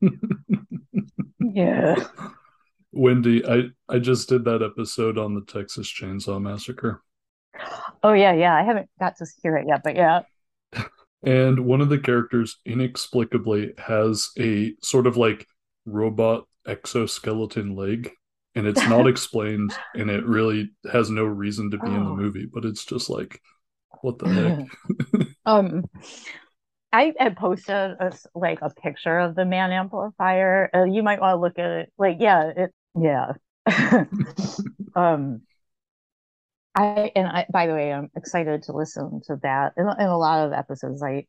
yeah. Wendy, I, I just did that episode on the Texas Chainsaw Massacre. Oh yeah, yeah. I haven't got to hear it yet, but yeah. And one of the characters inexplicably has a sort of like robot exoskeleton leg. And it's not explained, and it really has no reason to be in the Oh. movie, but it's just like, what the heck? um I had posted a, like a picture of the man amplifier. Uh, you might want to look at it. Like, yeah, it, yeah. um, I and I. By the way, I'm excited to listen to that. In, in a lot of episodes, I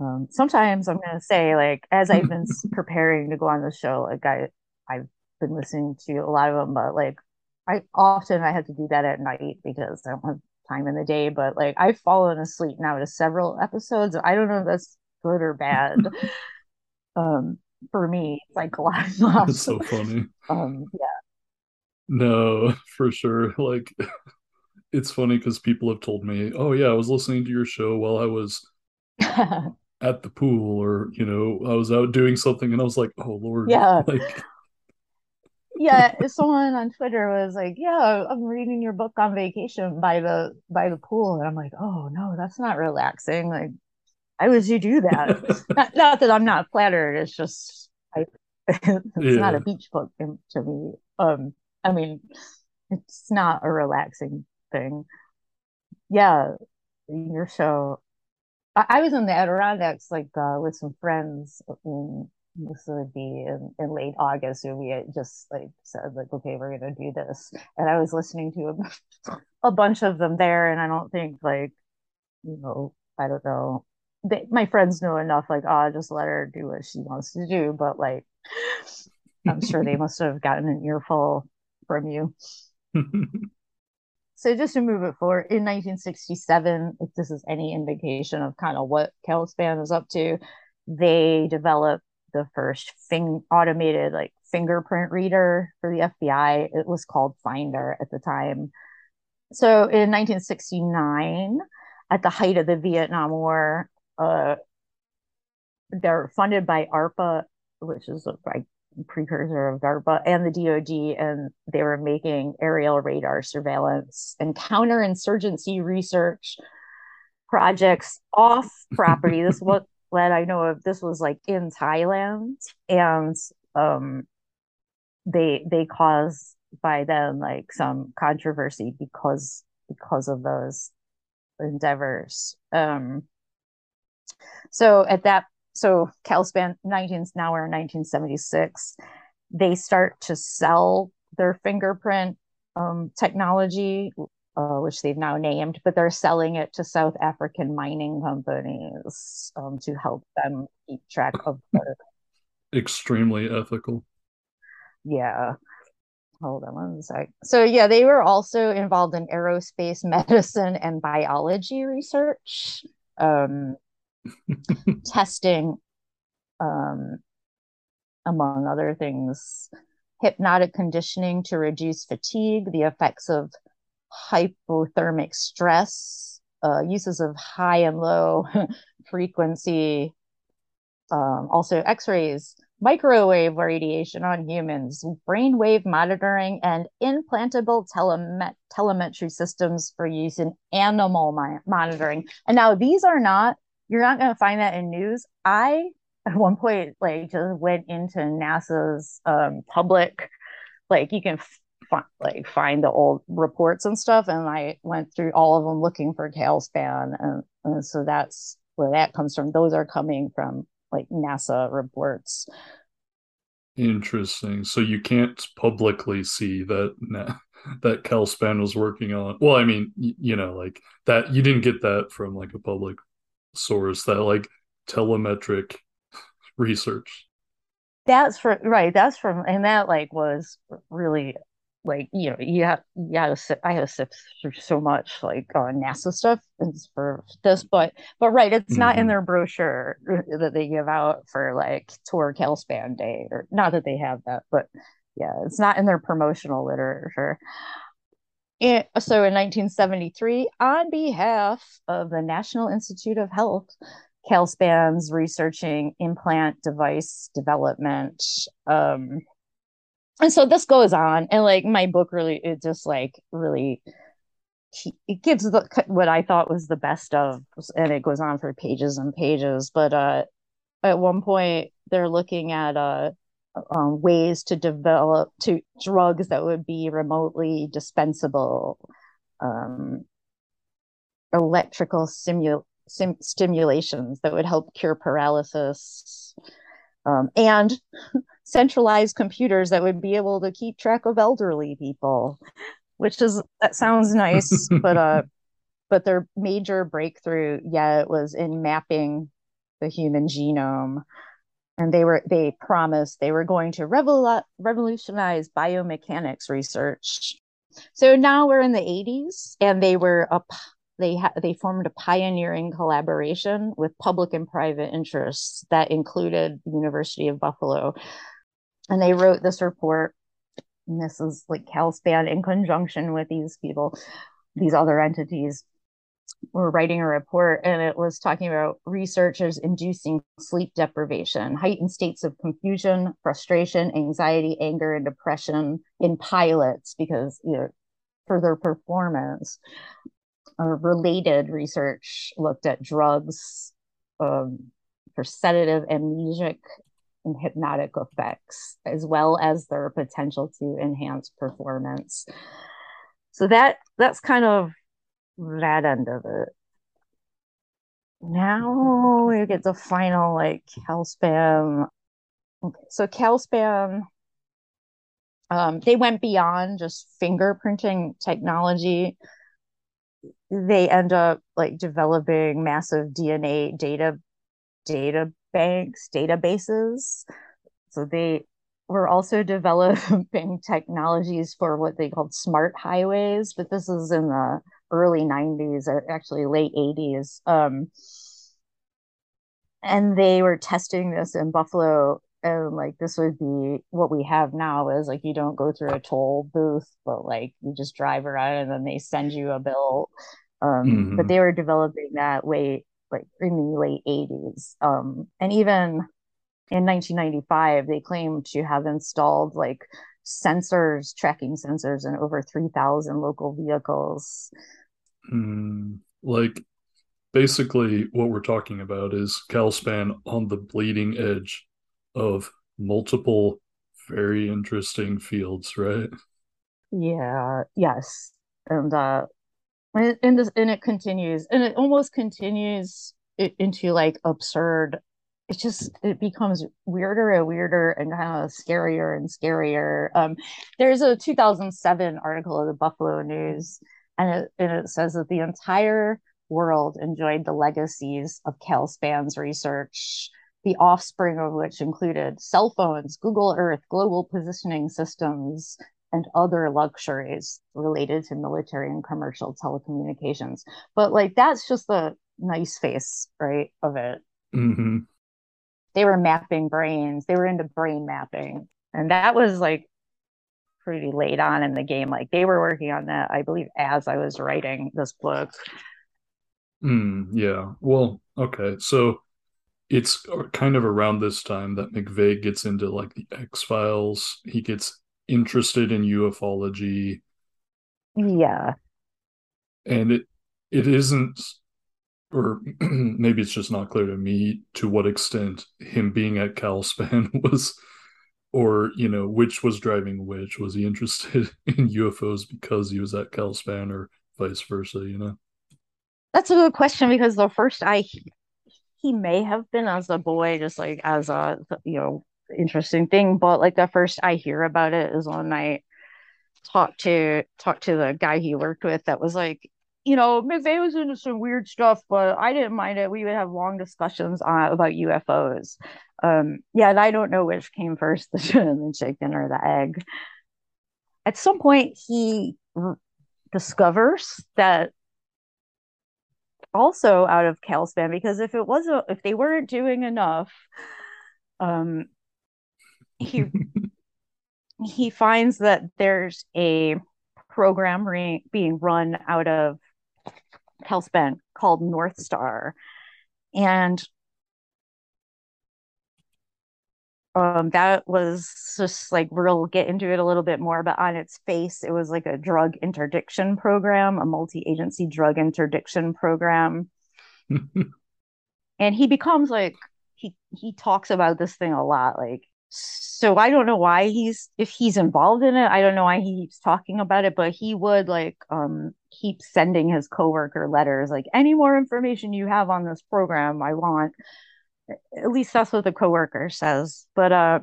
um sometimes I'm gonna say like as I've been preparing to go on the show, like I I've been listening to a lot of them, but like I often I have to do that at night because I don't have time in the day, but like I've fallen asleep now to several episodes. I don't know if that's good or bad. um, for me, it's like a lot of It's so funny. um, yeah. No, for sure. Like, it's funny because people have told me, oh, yeah, I was listening to your show while I was at the pool or, you know, I was out doing something and I was like, oh, Lord. Yeah. Like, yeah, someone on Twitter was like, "Yeah, I'm reading your book on vacation by the by the pool," and I'm like, "Oh no, that's not relaxing. Like, why would you do that?" not, not that I'm not flattered. It's just I, it's not a beach book to me. Um, I mean, it's not a relaxing thing. Yeah, your show. I, I was in the Adirondacks like uh, with some friends in this would be in, in late August and we had just like said like okay we're gonna do this. And I was listening to a, a bunch of them there and I don't think like you know I don't know. They, my friends know enough like oh just let her do what she wants to do but like I'm sure they must have gotten an earful from you. So just to move it forward, in 1967, if this is any indication of kind of what Calspan is up to, they developed the first thing automated like fingerprint reader for the FBI. It was called Finder at the time. So in 1969, at the height of the Vietnam War, uh, they're funded by ARPA, which is like precursor of DARPA and the DoD, and they were making aerial radar surveillance and counterinsurgency research projects off property. this what that I know of. This was like in Thailand, and um, they they caused by then like some controversy because because of those endeavors. Um, so at that so Calspan 19 now we're in 1976 they start to sell their fingerprint um, technology uh, which they've now named but they're selling it to south african mining companies um, to help them keep track of their Extremely ethical. yeah. Hold on one sec. So yeah they were also involved in aerospace medicine and biology research um, testing um, among other things. Hypnotic conditioning to reduce fatigue the effects of hypothermic stress uh, uses of high and low frequency um, also x-rays microwave radiation on humans brainwave monitoring and implantable telemet- telemetry systems for use in animal mi- monitoring and now these are not you're not going to find that in news. I at one point like just went into NASA's um, public, like you can f- like find the old reports and stuff, and I went through all of them looking for Calspan, and, and so that's where that comes from. Those are coming from like NASA reports. Interesting. So you can't publicly see that na- that Calspan was working on. Well, I mean, you know, like that you didn't get that from like a public source, that like telemetric research. That's for right. That's from and that like was really like you know you have you have to sit, I had to sift through so much like uh, NASA stuff and for this, but but right, it's not in Mhm. their brochure that they give out for like tour Calspan Day or not that they have that, but yeah, it's not in their promotional literature. And so in 1973, on behalf of the National Institute of Health, Calspan's researching implant device development. Um, and so this goes on, and like my book really, it just like really, it gives the what I thought was the best of, and it goes on for pages and pages. But uh, at one point, they're looking at uh, um, ways to develop to drugs that would be remotely dispensable, um, electrical stimul- sim- stimulations that would help cure paralysis, um, and centralized computers that would be able to keep track of elderly people, which is that sounds nice, but uh, but their major breakthrough yet was in mapping the human genome. And they were they promised they were going to revol- revolutionize biomechanics research. So now we're in the 80s and they were up they ha- they formed a pioneering collaboration with public and private interests that included the University of Buffalo and they wrote this report and this is like Calspan in conjunction with these people these other entities were writing a report and it was talking about researchers inducing sleep deprivation, heightened states of confusion, frustration, anxiety, anger, and depression in pilots because you know for their performance. Uh, related research looked at drugs um, for sedative, amnesic, and hypnotic effects, as well as their potential to enhance performance. So that that's kind of that end of it. Now we get the final like Calspan. Okay, so Calspan, um, they went beyond just fingerprinting technology. They end up like developing massive DNA data data banks, databases. So they were also developing technologies for what they called smart highways, but this is in the early 90s or actually late 80s um, and they were testing this in buffalo and like this would be what we have now is like you don't go through a toll booth but like you just drive around and then they send you a bill um, Mhm. but they were developing that way like in the late 80s um, and even in 1995, they claimed to have installed like sensors, tracking sensors in over 3,000 local vehicles. Hmm, like basically what we're talking about is Calspan on the bleeding edge of multiple very interesting fields, right? Yeah, yes. And uh and, and this and it continues and it almost continues into like absurd it just it becomes weirder and weirder and kind of scarier and scarier. Um, there's a 2007 article of the Buffalo News, and it, and it says that the entire world enjoyed the legacies of Calspan's research, the offspring of which included cell phones, Google Earth, global positioning systems, and other luxuries related to military and commercial telecommunications. But like that's just the nice face, right, of it. Mm-hmm. They were mapping brains. They were into brain mapping, and that was like pretty late on in the game. Like they were working on that, I believe, as I was writing this book. Mm, yeah. Well, okay. So it's kind of around this time that McVeigh gets into like the X Files. He gets interested in ufology. Yeah. And it it isn't or maybe it's just not clear to me to what extent him being at Calspan was or you know which was driving which was he interested in UFOs because he was at Calspan or vice versa you know that's a good question because the first I he may have been as a boy just like as a you know interesting thing but like the first I hear about it is when I talked to talked to the guy he worked with that was like you know, McVeigh was into some weird stuff, but I didn't mind it. We would have long discussions uh, about UFOs. Um, yeah, and I don't know which came first, the chicken or the egg. At some point, he r- discovers that also out of Calspan, because if it wasn't, if they weren't doing enough, um, he he finds that there's a program re- being run out of Calspan called North Star. And um, that was just like we'll get into it a little bit more, but on its face, it was like a drug interdiction program, a multi-agency drug interdiction program. and he becomes like he he talks about this thing a lot, like so I don't know why he's if he's involved in it. I don't know why he keeps talking about it, but he would like um keep sending his coworker letters like any more information you have on this program, I want. At least that's what the coworker says. But uh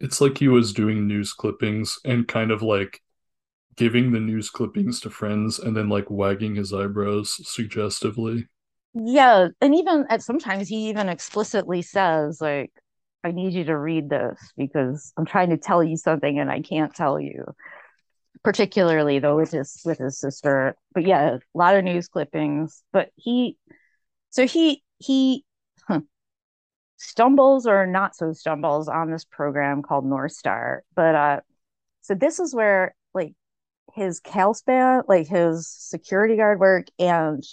it's like he was doing news clippings and kind of like giving the news clippings to friends and then like wagging his eyebrows suggestively. Yeah, and even at sometimes he even explicitly says like I need you to read this because I'm trying to tell you something and I can't tell you. Particularly though with his with his sister. But yeah, a lot of news clippings. But he so he he huh, stumbles or not so stumbles on this program called North Star. But uh so this is where like his Calspan, like his security guard work and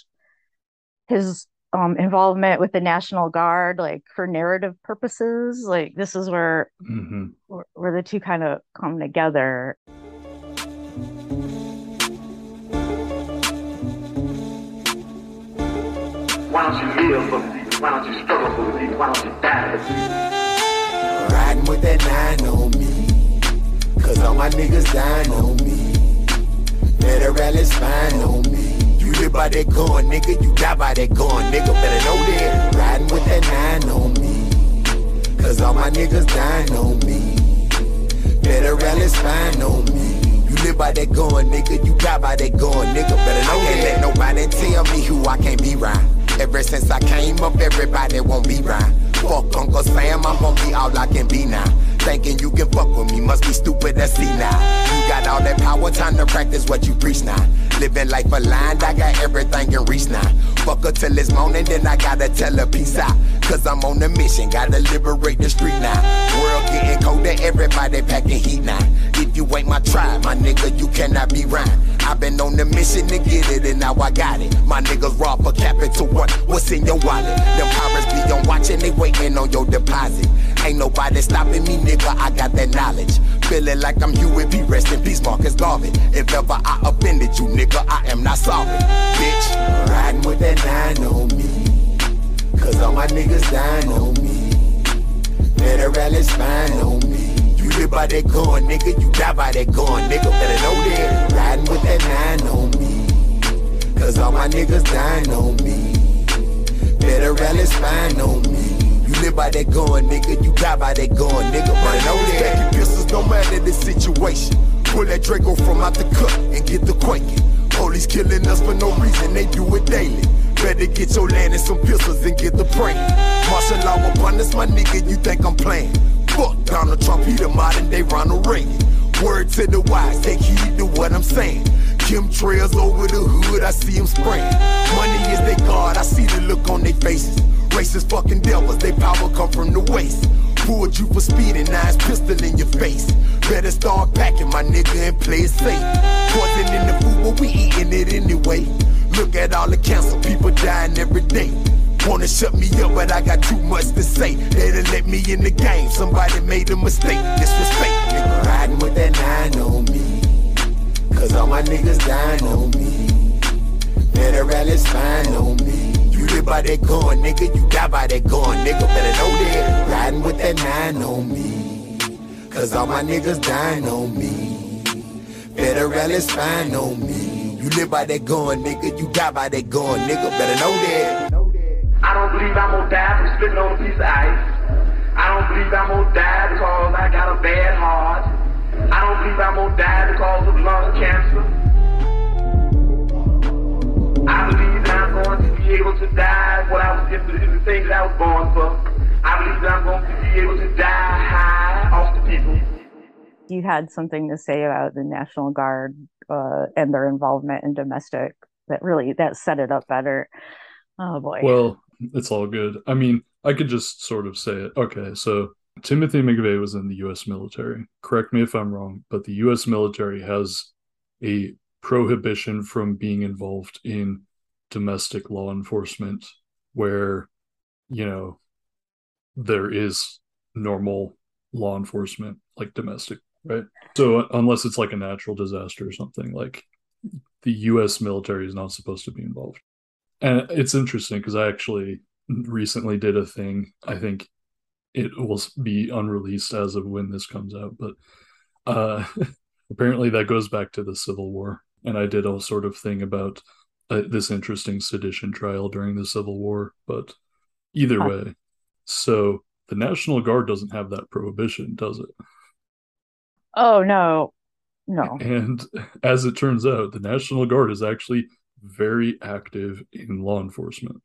his um, involvement with the National Guard, like for narrative purposes. Like this is where mm-hmm. where, where the two kind of come together. Why don't you live for me? Why don't you struggle for me? Why don't you die for me? Riding with that nine on me. Cause all my niggas dying on me. Better rally spine on me live by that gun, nigga. You die by that gun, nigga. Better know that. Riding with that nine on me. Cause all my niggas dying on me. Better rally spine on me. You live by that gun, nigga. You die by that gun, nigga. Better know that. Let nobody tell me who I can't be right. Ever since I came up, everybody won't be right. Fuck Uncle Sam, I'm gonna be all I can be now. Thinking you can fuck with me, must be stupid to see now. You got all that power, time to practice what you preach now. Living life aligned, I got everything in reach now. Fuck her till it's morning, then I gotta tell her peace out. Cause I'm on a mission, gotta liberate the street now. World getting colder, everybody packing heat now. If you ain't my tribe, my nigga, you cannot be rhymed. I've been on the mission to get it, and now I got it. My niggas raw per capita one. What's in your wallet? Them pirates be on watching, they waiting on your deposit. Ain't nobody stopping me, nigga. I got that knowledge. Feeling like I'm Huey P. Rest in peace, Marcus Garvey. If ever I offended you, nigga, I am not sorry. Bitch, riding with that nine on me. Cause all my niggas dying on me. Federal is fine on me. You live by that gun, nigga. You die by that gun, nigga. Better know that. Riding with that nine on me. Cause all my niggas dying on me. Federal is fine on me. Live by that gun, nigga. You die by that gun, nigga. Better know that. Pistols don't matter the situation. Pull that Draco from out the cup and get the quaking. Police killing us for no reason, they do it daily. Better get your land and some pistols and get the praying. Martial law upon us, my nigga, you think I'm playing. Fuck Donald Trump, he the modern day Ronald Reagan. Word to the wise, take heed to what I'm saying. chem trails over the hood, I see them spraying. Money is their god, I see the look on their faces. Racist fucking devils, they power come from the waist. Pulled you for speeding, now it's pistol in your face. Better start packing, my nigga, and play it safe. Poison in the food, but we eating it anyway. Look at all the cancer, people dying every day. Wanna shut me up, but I got too much to say. They done let me in the game, somebody made a mistake. Disrespect, nigga. Riding with that nine on me. Cause all my niggas dying on me. Federal is fine on me. Live by that gun, nigga. You die by that gun, nigga. Better know that. Riding with that nine on me. Cause all my niggas dying on me. Federal is fine on me. You live by that gun, nigga. You die by that gun, nigga. Better know that. I don't believe I'm gonna die from spitting on a piece of ice. I don't believe I'm gonna die because I got a bad heart. I don't believe I'm gonna die because of lung cancer. I believe I'm going to be able to die what I was in the, in the thing that I was born for. I believe that I'm going to be able to die high off the people. You had something to say about the National Guard uh, and their involvement in domestic that really that set it up better. Oh boy. Well, it's all good. I mean, I could just sort of say it. Okay, so Timothy McVeigh was in the US military. Correct me if I'm wrong, but the US military has a prohibition from being involved in domestic law enforcement where, you know, there is normal law enforcement like domestic, right? So unless it's like a natural disaster or something, like the US military is not supposed to be involved. And it's interesting because I actually recently did a thing. I think it will be unreleased as of when this comes out, but uh, apparently that goes back to the Civil War. And I did a sort of thing about uh, this interesting sedition trial during the Civil War. But either Huh. way, so the National Guard doesn't have that prohibition, does it? oh no, no. And as it turns out, the National Guard is actually very active in law enforcement.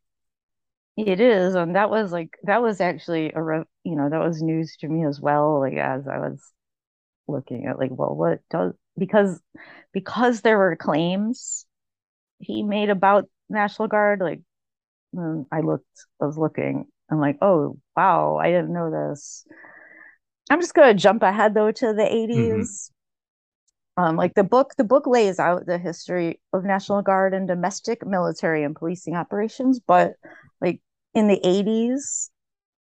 It is, and that was like that was actually a re you know that was news to me as well. Like as I was looking at like, well, what does because because there were claims he made about National Guard. Like I looked, I was looking, I'm like, oh wow, I didn't know this. I'm just gonna jump ahead though to the 80s. Um, like the book, the book lays out the history of National Guard and domestic military and policing operations, but like in the 80s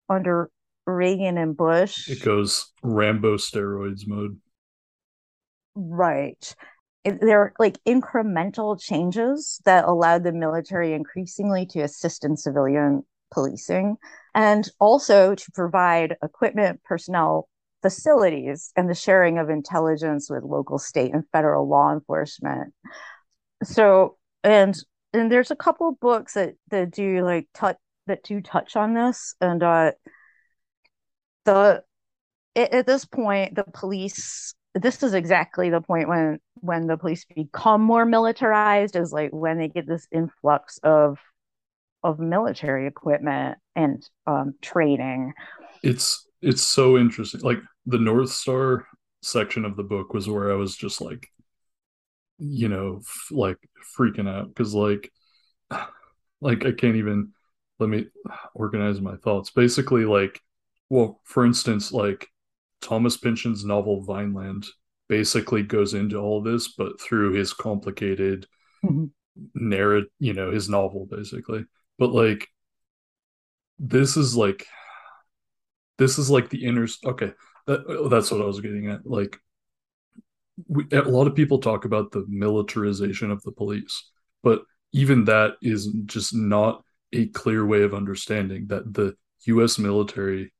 under Reagan and Bush, It goes Rambo steroids mode. right. Are like incremental changes that allowed the military increasingly to assist in civilian policing and also to provide equipment, personnel, facilities, and the sharing of intelligence with local, state, and federal law enforcement. So, and and there's a couple of books that that do like touch that do touch on this, and uh, the at this point, the police. This is exactly the point when when the police become more militarized, is like when they get this influx of of military equipment and um, training. It's it's so interesting. Like the North Star section of the book was where I was just like, you know, f- like freaking out because like, like I can't even let me organize my thoughts. Basically, like, well, for instance, like Thomas Pynchon's novel Vineland basically goes into all this, but through his complicated Mhm. narrative, you know, his novel basically. But like, this is like, this is like the inner. Okay, that that's what I was getting at. Like, we, a lot of people talk about the militarization of the police, but even that is just not a clear way of understanding that the U.S. military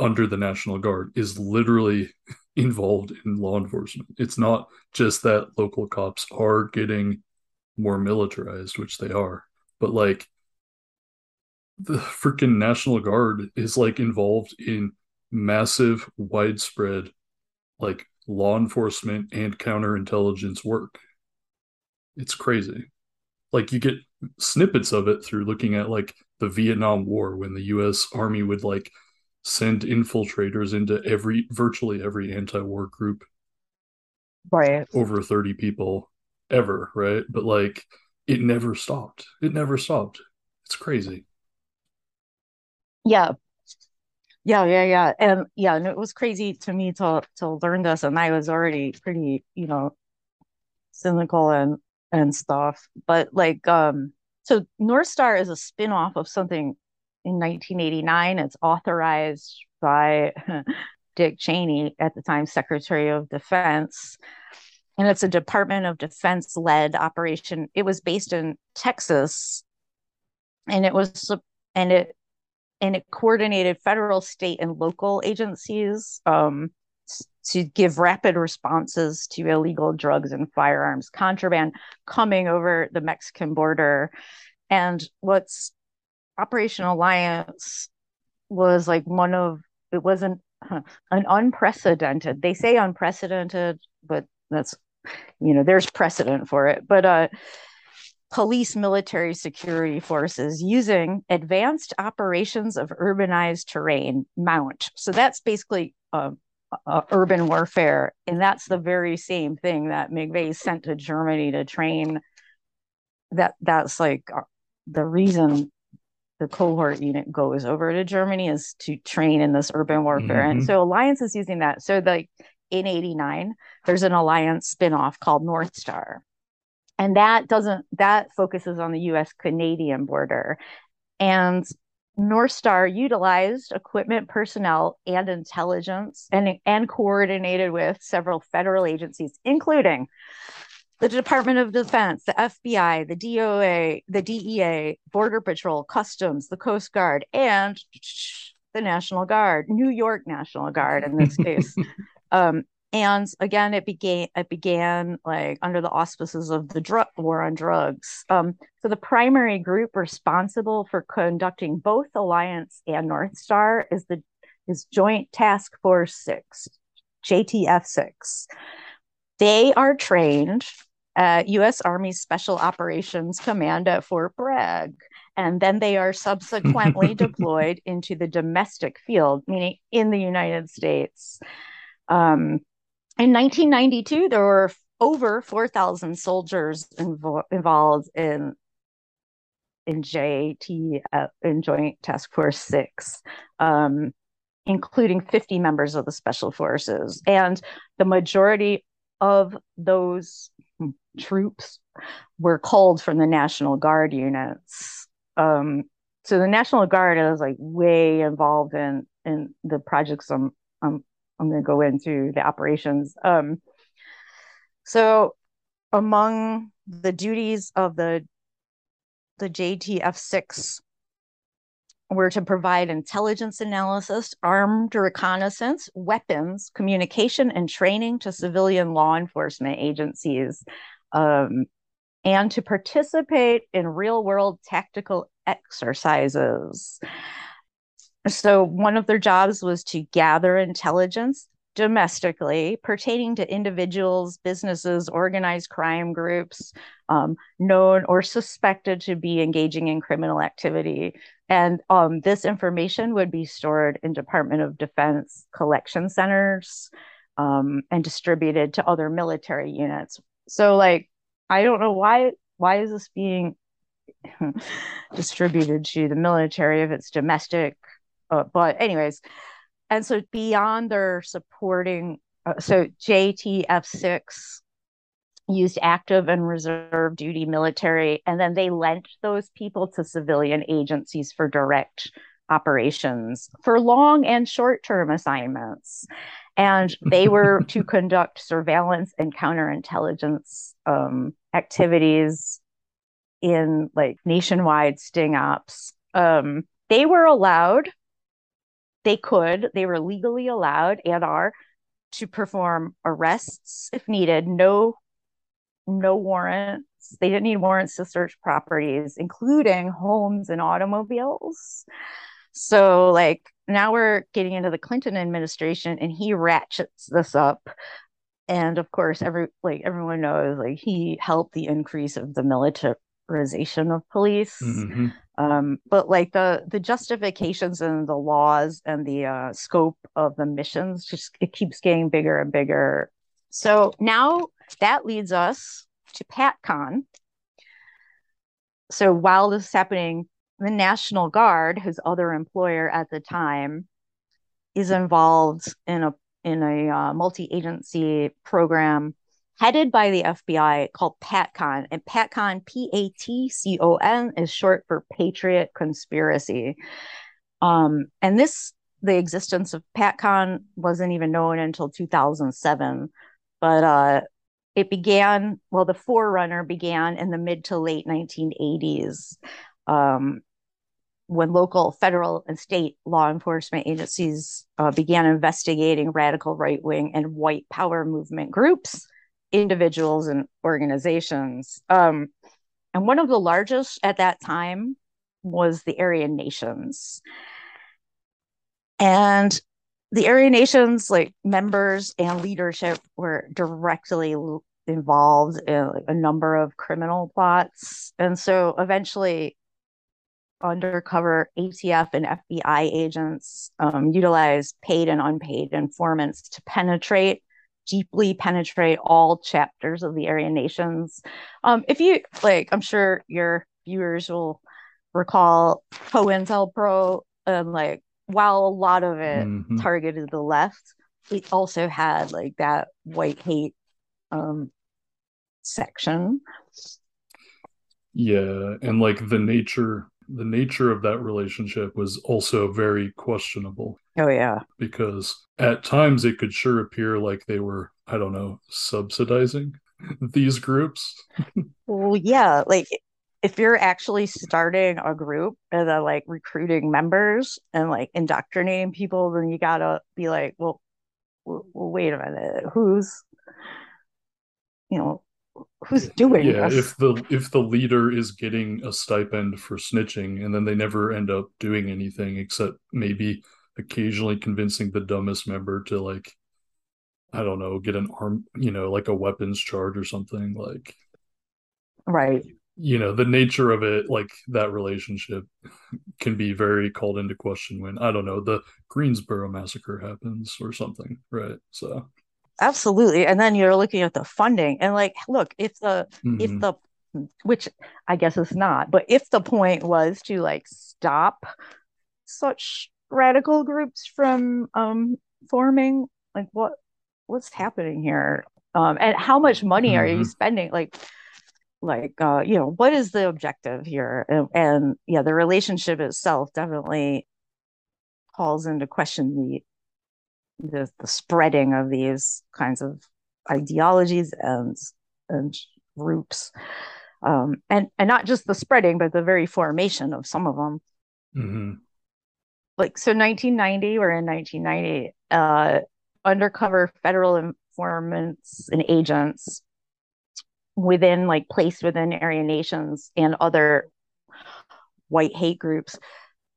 under the National Guard is literally involved in law enforcement. It's not just that local cops are getting more militarized, which they are, but like the freaking National Guard is like involved in massive, widespread, like law enforcement and counterintelligence work. It's crazy. Like you get snippets of it through looking at like the Vietnam War when the US Army would like send infiltrators into every virtually every anti-war group Right. over 30 people ever, right? But like it never stopped. It never stopped. It's crazy. Yeah. Yeah, yeah, yeah. And yeah, and it was crazy to me to to learn this and I was already pretty, you know, cynical and and stuff. But like um so North Star is a spin-off of something in 1989. It's authorized by Dick Cheney at the time Secretary of Defense. And it's a Department of Defense led operation. It was based in Texas and it was and it and it coordinated federal, state, and local agencies um, to give rapid responses to illegal drugs and firearms contraband coming over the Mexican border. And what's Operation Alliance was like one of it wasn't an unprecedented. They say unprecedented, but that's you know there's precedent for it. But uh, police military security forces using advanced operations of urbanized terrain mount so that's basically uh, uh, urban warfare and that's the very same thing that mcveigh sent to germany to train that that's like uh, the reason the cohort unit goes over to germany is to train in this urban warfare. And Mhm. so alliance is using that. So like in 89 there's an alliance spin-off called north star. And that doesn't that focuses on the US Canadian border. And North Star utilized equipment personnel and intelligence and and coordinated with several federal agencies including the Department of Defense, the FBI, the DOA, the DEA, Border Patrol, Customs, the Coast Guard, and the National Guard, New York National Guard in this case. um, and again, it began it began like under the auspices of the drug war on drugs. Um, so the primary group responsible for conducting both Alliance and North Star is the is Joint Task Force Six, JTF Six. They are trained at U.S. Army Special Operations Command at Fort Bragg, and then they are subsequently deployed into the domestic field, meaning in the United States. Um, in 1992, there were over 4,000 soldiers invo- involved in in JT uh, in Joint Task Force Six, um, including 50 members of the Special Forces, and the majority of those troops were called from the National Guard units. Um, so the National Guard is like way involved in in the projects I'm I'm I'm going to go into the operations. Um, so among the duties of the the JTF six were to provide intelligence analysis, armed reconnaissance, weapons, communication, and training to civilian law enforcement agencies, um, and to participate in real world tactical exercises. So, one of their jobs was to gather intelligence domestically pertaining to individuals, businesses, organized crime groups, um, known or suspected to be engaging in criminal activity. And um, this information would be stored in Department of Defense collection centers um, and distributed to other military units. So, like, I don't know why why is this being distributed to the military if it's domestic? Uh, but anyways, and so beyond their supporting, uh, so JTF six used active and reserve duty military, and then they lent those people to civilian agencies for direct operations for long and short term assignments. And they were to conduct surveillance and counterintelligence um, activities in like nationwide sting ops. Um, they were allowed, they could, they were legally allowed and are to perform arrests if needed, no no warrants. They didn't need warrants to search properties, including homes and automobiles. So, like, now we're getting into the Clinton administration, and he ratchets this up. And of course, every like everyone knows, like he helped the increase of the militarization of police. Mm-hmm. Um, but like the the justifications and the laws and the uh, scope of the missions just it keeps getting bigger and bigger. So now that leads us to PatCon. So while this is happening, the National Guard, his other employer at the time, is involved in a in a uh, multi-agency program headed by the FBI called PatCon. And PatCon, P-A-T-C-O-N, is short for Patriot Conspiracy. Um, and this, the existence of PatCon wasn't even known until 2007. But uh, it began, well, the forerunner began in the mid to late 1980s. Um, when local, federal, and state law enforcement agencies uh, began investigating radical right wing and white power movement groups, individuals, and organizations. Um, and one of the largest at that time was the Aryan Nations. And the Aryan Nations, like members and leadership, were directly involved in a number of criminal plots. And so eventually, undercover ATF and FBI agents um, utilized paid and unpaid informants to penetrate, deeply penetrate all chapters of the Aryan Nations. Um, if you like, I'm sure your viewers will recall COINTELPRO, and like, while a lot of it Mhm. targeted the left, it also had like that white hate um, section. Yeah, and like the nature the nature of that relationship was also very questionable Oh yeah. because at times it could sure appear like they were, I don't know, subsidizing these groups. Well, yeah, like if you're actually starting a group and then like recruiting members and like indoctrinating people, then you gotta be like, well, wait a minute, who's, you know, who's doing Yeah, this? if the if the leader is getting a stipend for snitching and then they never end up doing anything except maybe occasionally convincing the dumbest member to like I don't know, get an arm, you know, like a weapons charge or something like Right. you know the nature of it like that relationship can be very called into question when i don't know the greensboro massacre happens or something right so Absolutely. And then you're looking at the funding and like, look, if the if mhm. the which I guess it's not, but if the point was to like stop such radical groups from um forming, like what what's happening here? Um and how much money are you Mhm. spending? Like like uh you know, what is the objective here? And, and yeah, the relationship itself definitely calls into question the the, the spreading of these kinds of ideologies and and groups um, and and not just the spreading but the very formation of some of them Mhm. Like so 1990 we're in 1990 uh undercover federal informants and agents within like placed within Aryan nations and other white hate groups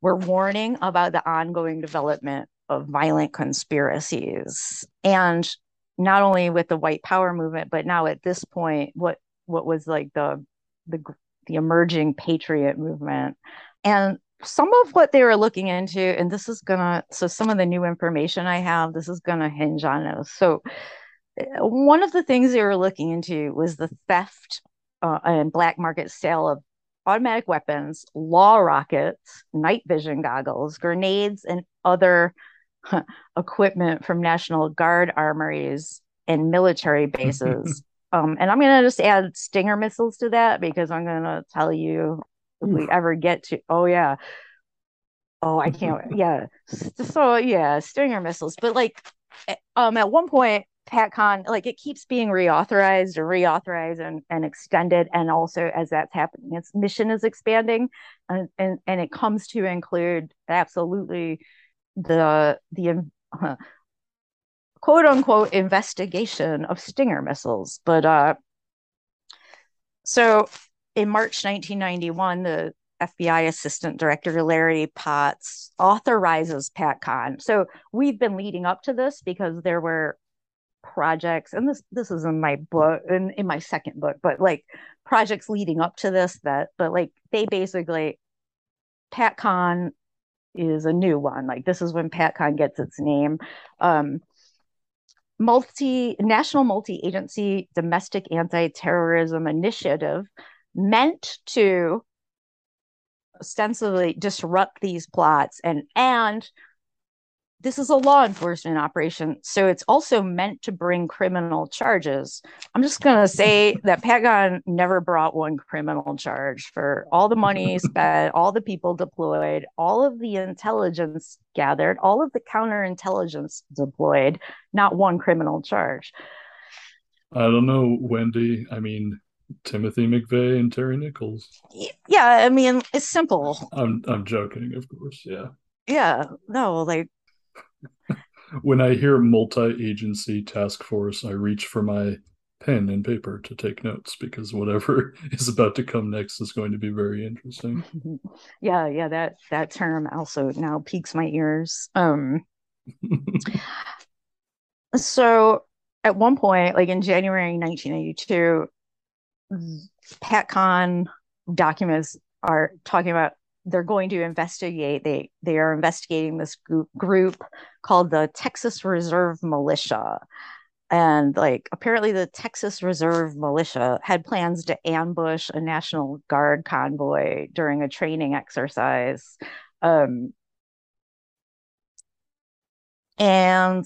were warning about the ongoing development of violent conspiracies. And not only with the white power movement but now at this point what what was like the the the emerging patriot movement. And some of what they were looking into, and this is gonna, so some of the new information I have, this is gonna hinge on this. So, uh, one of the things they were looking into was the theft uh, and black market sale of automatic weapons, law rockets, night vision goggles, grenades, and other equipment from National Guard armories and military bases. um, and I'm going to just add Stinger missiles to that because I'm going to tell you we ever get to, oh, yeah. Oh, I can't. Yeah. So, yeah, Stinger missiles. But like, eh, um, at one point, PatCon, like it keeps being reauthorized or reauthorized and, and extended. And also as that's happening, its mission is expanding and, and, and it comes to include absolutely the, the uh, quote unquote investigation of Stinger missiles. But uh, so in March 1991, the FBI Assistant Director Larry Potts authorizes PatCon. So we've been leading up to this because there were projects and this this is in my book in, in my second book but like projects leading up to this that but like they basically patcon is a new one like this is when patcon gets its name um multi national multi-agency domestic anti-terrorism initiative meant to ostensibly disrupt these plots and and this is a law enforcement operation, so it's also meant to bring criminal charges. I'm just going to say that PatCon never brought one criminal charge for all the money spent, all the people deployed, all of the intelligence gathered, all of the counterintelligence deployed, not one criminal charge. I don't know, Wendy. I mean, Timothy McVeigh and Terry Nichols. Yeah, I mean, it's simple. I'm I'm joking, of course. Yeah. Yeah, no, like when I hear multi-agency task force, I reach for my pen and paper to take notes because whatever is about to come next is going to be very interesting. Yeah, yeah, that that term also now piques my ears. Um so at one point, like in January 1982, PatCon documents are talking about they're going to investigate they they are investigating this group, group called the Texas Reserve Militia. And like apparently the Texas Reserve Militia had plans to ambush a National Guard convoy during a training exercise. Um and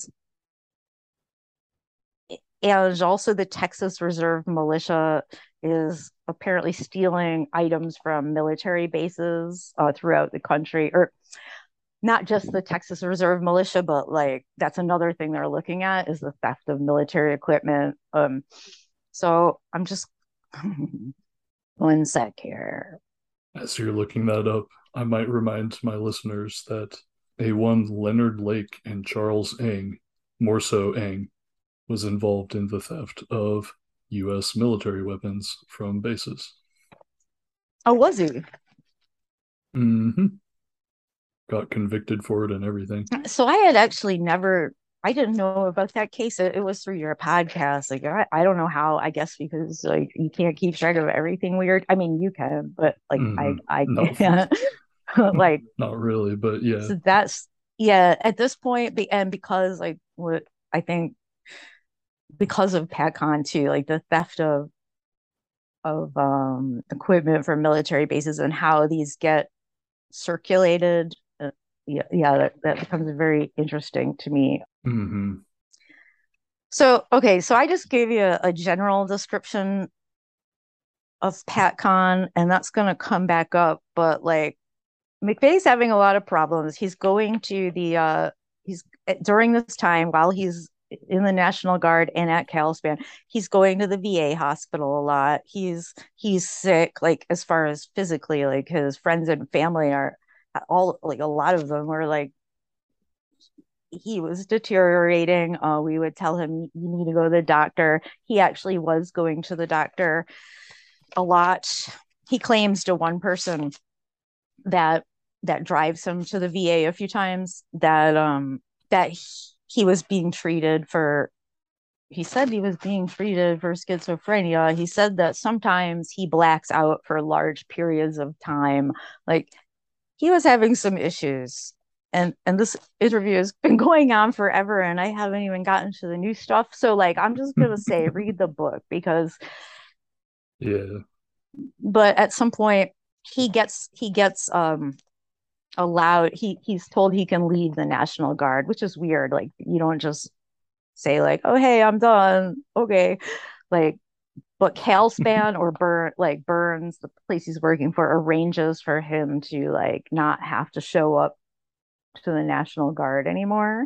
and also the Texas Reserve Militia is apparently stealing items from military bases uh, throughout the country, or not just the Texas Reserve Militia, but like that's another thing they're looking at is the theft of military equipment. Um, so I'm just one sec here. As you're looking that up, I might remind my listeners that a one Leonard Lake and Charles Ng, more so Ng, was involved in the theft of U.S. military weapons from bases. Oh, was he? Mm-hmm. Got convicted for it and everything. So I had actually never. I didn't know about that case. It, it was through your podcast. Like I, I don't know how. I guess because like you can't keep track of everything weird. I mean, you can, but like mm-hmm. I, I no. can't. like not really, but yeah. So that's yeah. At this point, and because like what I think because of PatCon too, like the theft of of um, equipment from military bases and how these get circulated. Uh, yeah, yeah, that, that becomes very interesting to me. Mm-hmm. So, okay, so I just gave you a, a general description of PatCon, and that's going to come back up. But like, McVeigh's having a lot of problems. He's going to the uh, he's during this time while he's in the National Guard and at Calspan. He's going to the VA hospital a lot. He's he's sick, like as far as physically, like his friends and family are all like a lot of them were like he was deteriorating. Uh, we would tell him you need to go to the doctor. He actually was going to the doctor a lot. He claims to one person that that drives him to the VA a few times that um that he, he was being treated for he said he was being treated for schizophrenia. He said that sometimes he blacks out for large periods of time. Like he was having some issues and and this interview has been going on forever and i haven't even gotten to the new stuff so like i'm just gonna say read the book because Yeah. but at some point he gets he gets um allowed he he's told he can leave the national guard which is weird. Like you don't just say like oh hey i'm done. Okay. Like but calspan or burn like burns the place he's working for arranges for him to like not have to show up to the national guard anymore.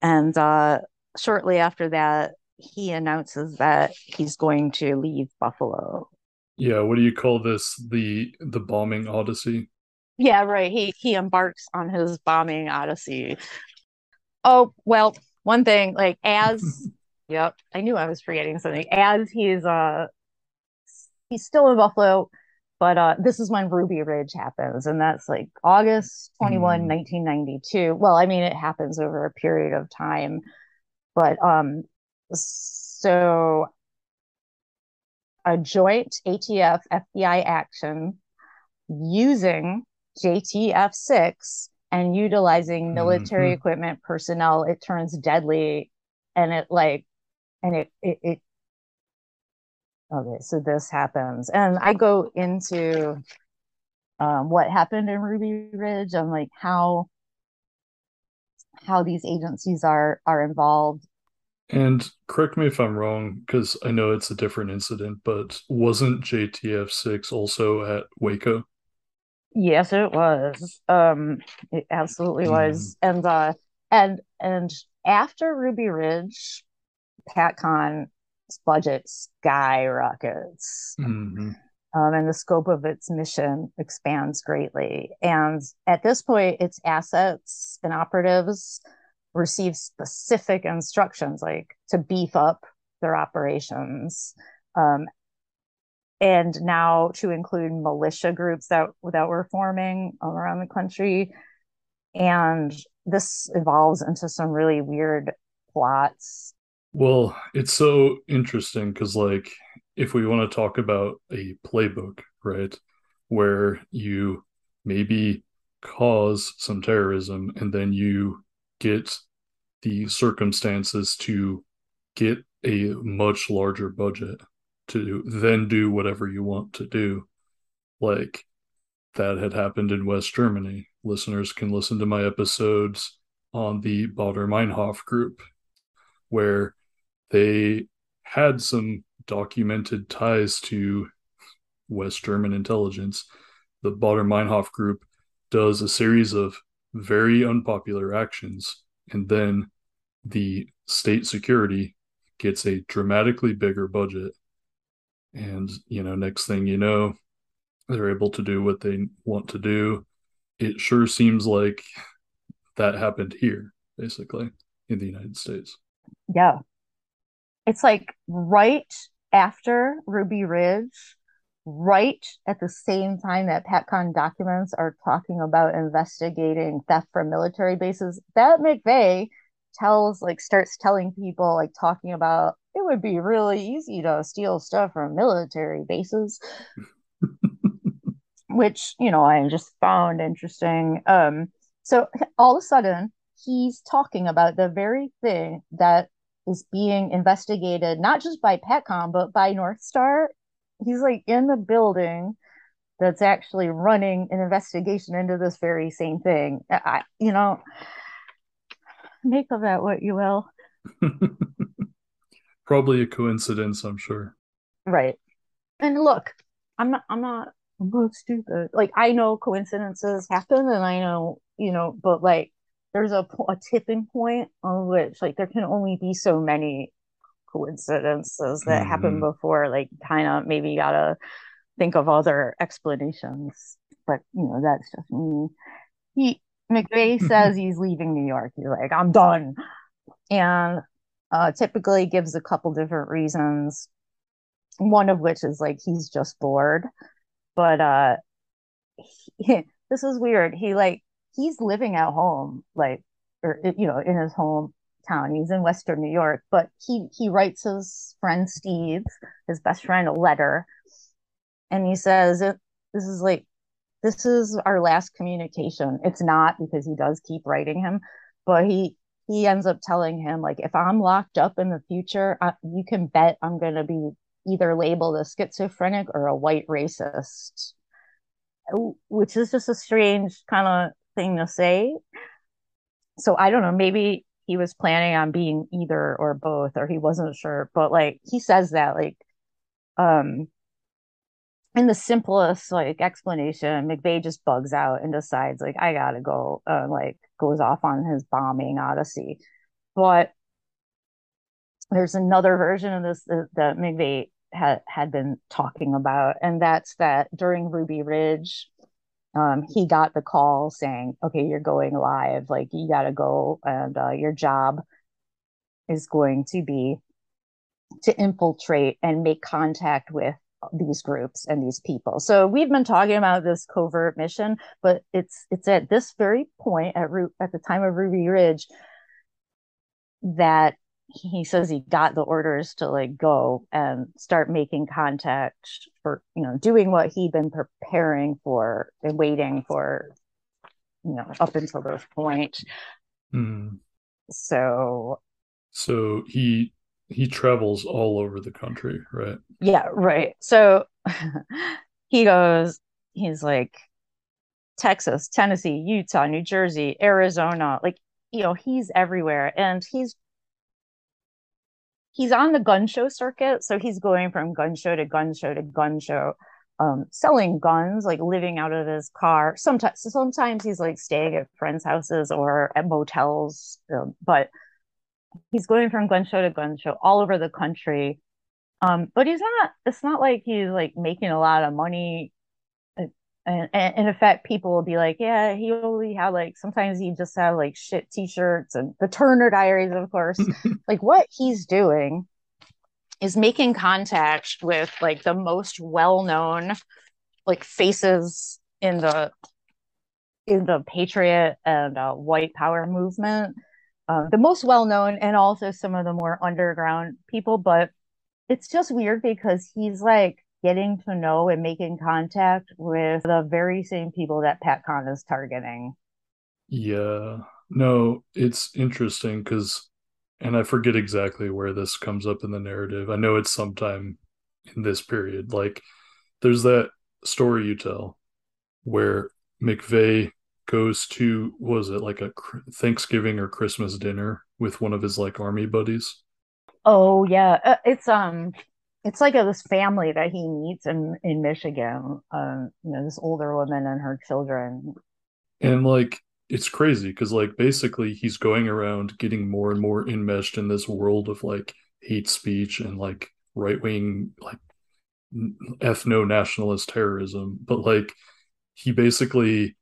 And uh shortly after that he announces that he's going to leave buffalo. Yeah, what do you call this? The the bombing odyssey? Yeah, right. He he embarks on his bombing odyssey. Oh, well, one thing, like as yep, I knew I was forgetting something. As he's uh he's still in Buffalo, but uh this is when Ruby Ridge happens, and that's like August 21, Mm. 1992. Well, I mean it happens over a period of time, but um so a joint ATF FBI action using JTF 6 and utilizing military Mhm. equipment personnel, it turns deadly and it like, and it, it, it, okay, so this happens. And I go into um, what happened in Ruby Ridge and like how, how these agencies are, are involved. And correct me if I'm wrong, because I know it's a different incident, but wasn't JTF six also at Waco? Yes, it was. Um, it absolutely was. And uh and and after Ruby Ridge, PatCon's budget skyrockets. Mhm. Um, and the scope of its mission expands greatly. And at this point, its assets and operatives receive specific instructions, like to beef up their operations. Um, and now to include militia groups that that were forming all around the country. And this evolves into some really weird plots. Well, it's so interesting because, like, if we want to talk about a playbook, right, where you maybe cause some terrorism and then you get the circumstances to get a much larger budget to then do whatever you want to do, like that had happened in West Germany. Listeners can listen to my episodes on the Baader Meinhof group where they had some documented ties to West German intelligence. The Baader Meinhof group does a series of very unpopular actions, and then the state security gets a dramatically bigger budget. And, you know, next thing you know, they're able to do what they want to do. It sure seems like that happened here, basically, in the United States. yeah it's like right after ruby ridge right at the same time that patcon documents are talking about investigating theft from military bases that mcveigh tells like starts telling people like talking about it would be really easy to steal stuff from military bases. Which you know i just found interesting. Um so all of a sudden he's talking about the very thing that is being investigated not just by PatCon but by north star. He's like in the building that's actually running an investigation into this very same thing. I you know make of that what you will Probably a coincidence, I'm sure. Right. And look, I'm not I'm not I'm not stupid. Like I know coincidences happen and I know, you know, but like there's a a tipping point on which like there can only be so many coincidences that happen Mhm. before like kind of maybe you gotta think of other explanations. But you know, that's just me. He McVeigh says he's leaving New York. He's like, I'm done. And uh typically gives a couple different reasons. One of which is like he's just bored. But uh he, this is weird. He like he's living at home, like or you know, in his hometown. He's in Western New York, but he he writes his friend Steve, his best friend, a letter, and he says, "This is like this is our last communication. It's not because he does keep writing him, but he he ends up telling him like if I'm locked up in the future, I, you can bet I'm going to be either labeled a schizophrenic or a white racist, which is just a strange kind of thing to say. So I don't know, maybe he was planning on being either or both or he wasn't sure, but like he says that like um in the simplest like explanation, McVeigh just bugs out and decides like I gotta go, uh, like goes off on his bombing odyssey. But there's another version of this that, that McVeigh had had been talking about, and that's that during Ruby Ridge, um, he got the call saying, "Okay, you're going live. Like you gotta go, and uh, your job is going to be to infiltrate and make contact with these groups and these people. So we've been talking about this covert mission, but it's it's at this very point at at the time of Ruby Ridge that he says he got the orders to like go and start making contact for you know doing what he'd been preparing for and waiting for you know up until this point. Mm. So so he he travels all over the country, right? Yeah, right. So he goes, he's like Texas, Tennessee, Utah, New Jersey, Arizona, like you know, he's everywhere and he's he's on the gun show circuit, so he's going from gun show to gun show to gun show. Um, selling guns, like living out of his car. Sometimes, sometimes he's like staying at friends' houses or at motels. Um, but he's going from gun show to gun show all over the country. Um, but he's not, it's not like he's like making a lot of money. And, and, in effect, people will be like, yeah, he only had like, sometimes he just had like shit t-shirts and the Turner diaries, of course. like what he's doing is making contact with like the most well-known like faces in the in the patriot and uh, white power movement uh, the most well known and also some of the more underground people. But it's just weird because he's like getting to know and making contact with the very same people that PatCon is targeting. Yeah. No, it's interesting because, and I forget exactly where this comes up in the narrative. I know it's sometime in this period. Like, there's that story you tell where McVeigh goes to was it like a Thanksgiving or Christmas dinner with one of his like army buddies. Oh yeah, uh, it's um, it's like a, this family that he meets in in Michigan. Um, you know, this older woman and her children. And like it's crazy because like basically he's going around getting more and more enmeshed in this world of like hate speech and like right wing like ethno nationalist terrorism, but like he basically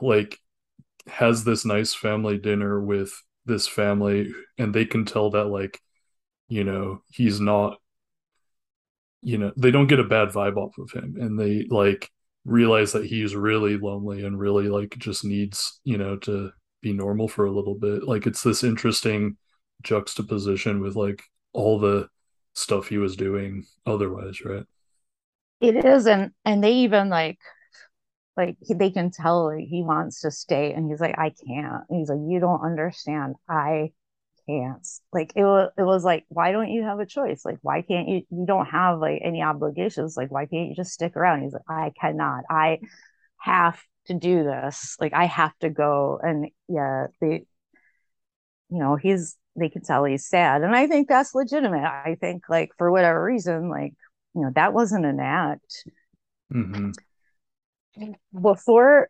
like has this nice family dinner with this family and they can tell that like you know he's not you know they don't get a bad vibe off of him. And they like realize that he's really lonely and really like just needs you know to be normal for a little bit. Like it's this interesting juxtaposition with like all the stuff he was doing otherwise right? It is and and they even like like they can tell he wants to stay and he's like i can't. And he's like you don't understand. I can't. Like it was it was like why don't you have a choice? Like why can't you you don't have like any obligations. Like why can't you just stick around? He's like i cannot. I have to do this. Like i have to go. And yeah they you know he's they can tell he's sad. And i think that's legitimate. I think like for whatever reason like you know that wasn't an act. Mm-hmm before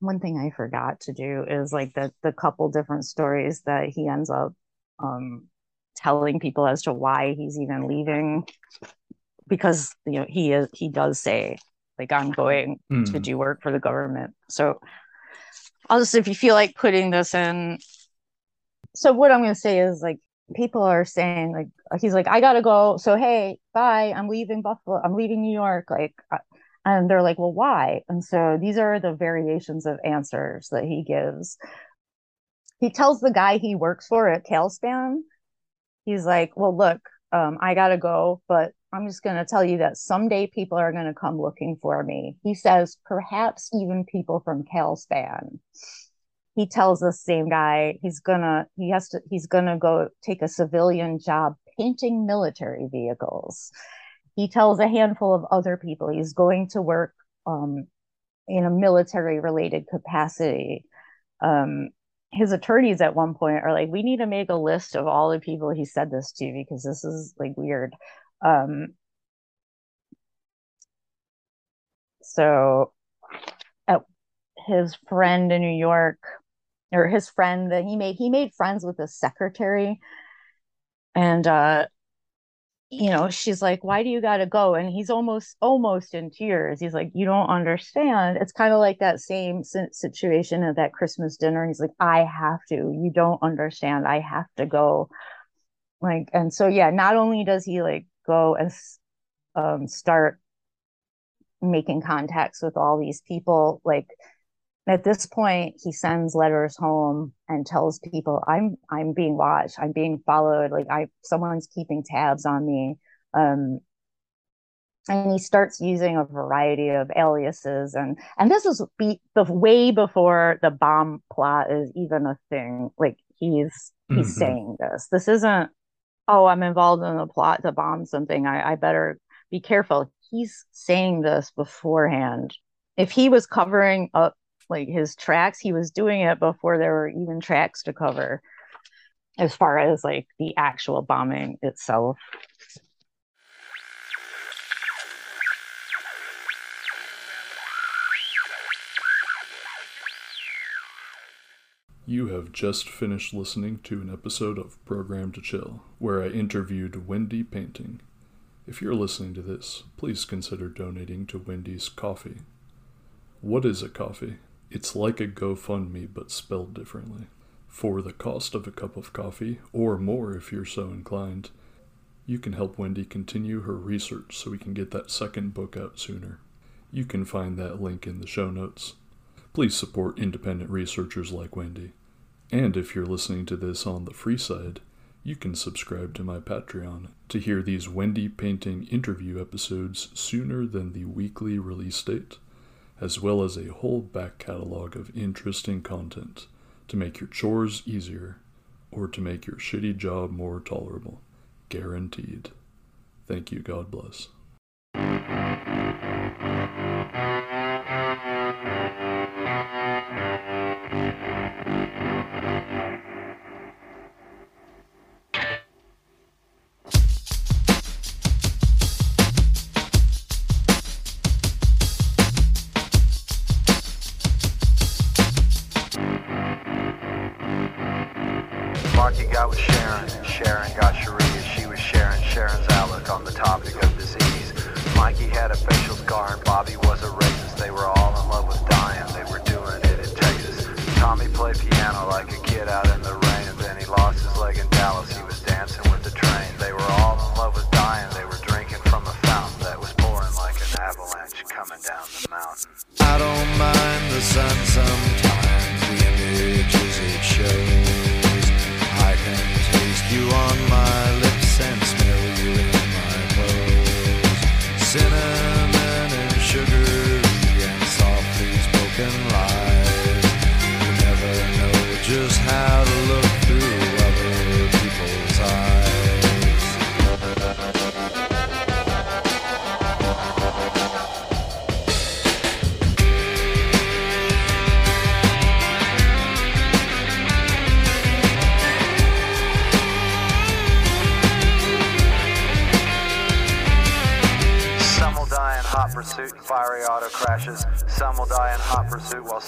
one thing I forgot to do is like the the couple different stories that he ends up um telling people as to why he's even leaving because you know he is he does say like I'm going mm. to hmm. do work for the government. So I'll just if you feel like putting this in so what I'm going to say is like people are saying like he's like I got to go so hey bye I'm leaving Buffalo I'm leaving New York like and they're like, well, why? And so these are the variations of answers that he gives. He tells the guy he works for at Calspan, he's like, well, look, um, I gotta go, but I'm just going to tell you that someday people are going to come looking for me. He says, perhaps even people from Calspan. He tells the same guy he's gonna he has to he's gonna go take a civilian job painting military vehicles. He tells a handful of other people he's going to work um, in a military related capacity. Um, his attorneys at one point are like, we need to make a list of all the people he said this to because this is like weird. Um, so his friend in New York, or his friend that he made, he made friends with the secretary. And uh, you know, she's like, why do you got to go? And he's almost, almost in tears. He's like, you don't understand. It's kind of like that same situation at that Christmas dinner. He's like, I have to, you don't understand. I have to go. Like, and so, yeah, not only does he like go and um, start making contacts with all these people, like, at this point he sends letters home and tells people i'm i'm being watched. I'm being followed. Like i someone's keeping tabs on me. Um and he starts using a variety of aliases. And and this is be, the way before the bomb plot is even a thing. Like he's he's mm-hmm. saying this. This isn't oh i'm involved in the plot to bomb something. I i better be careful. He's saying this beforehand. If he was covering up like his tracks he was doing it before there were even tracks to cover as far as like the actual bombing itself You have just finished listening to an episode of Programmed to Kill, where I interviewed Wendy Painting. If you're listening to this, please consider donating to Wendy's Ko-fi. What is a Ko-fi? It's like a GoFundMe but spelled differently. For the cost of a cup of coffee, or more if you're so inclined, you can help Wendy continue her research so we can get that second book out sooner. You can find that link in the show notes. Please support independent researchers like Wendy. And if you're listening to this on the free side, you can subscribe to my Patreon to hear these Wendy Painting interview episodes sooner than the weekly release date as well as a whole back catalog of interesting content to make your chores easier or to make your shitty job more tolerable. Guaranteed. Thank you. God bless.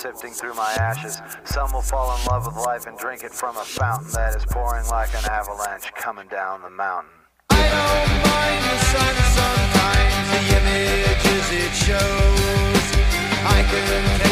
Sifting through my ashes. Some will fall in love with life and drink it from a fountain that is pouring like an avalanche coming down the mountain. I don't mind the sun sometimes, the images it shows. I can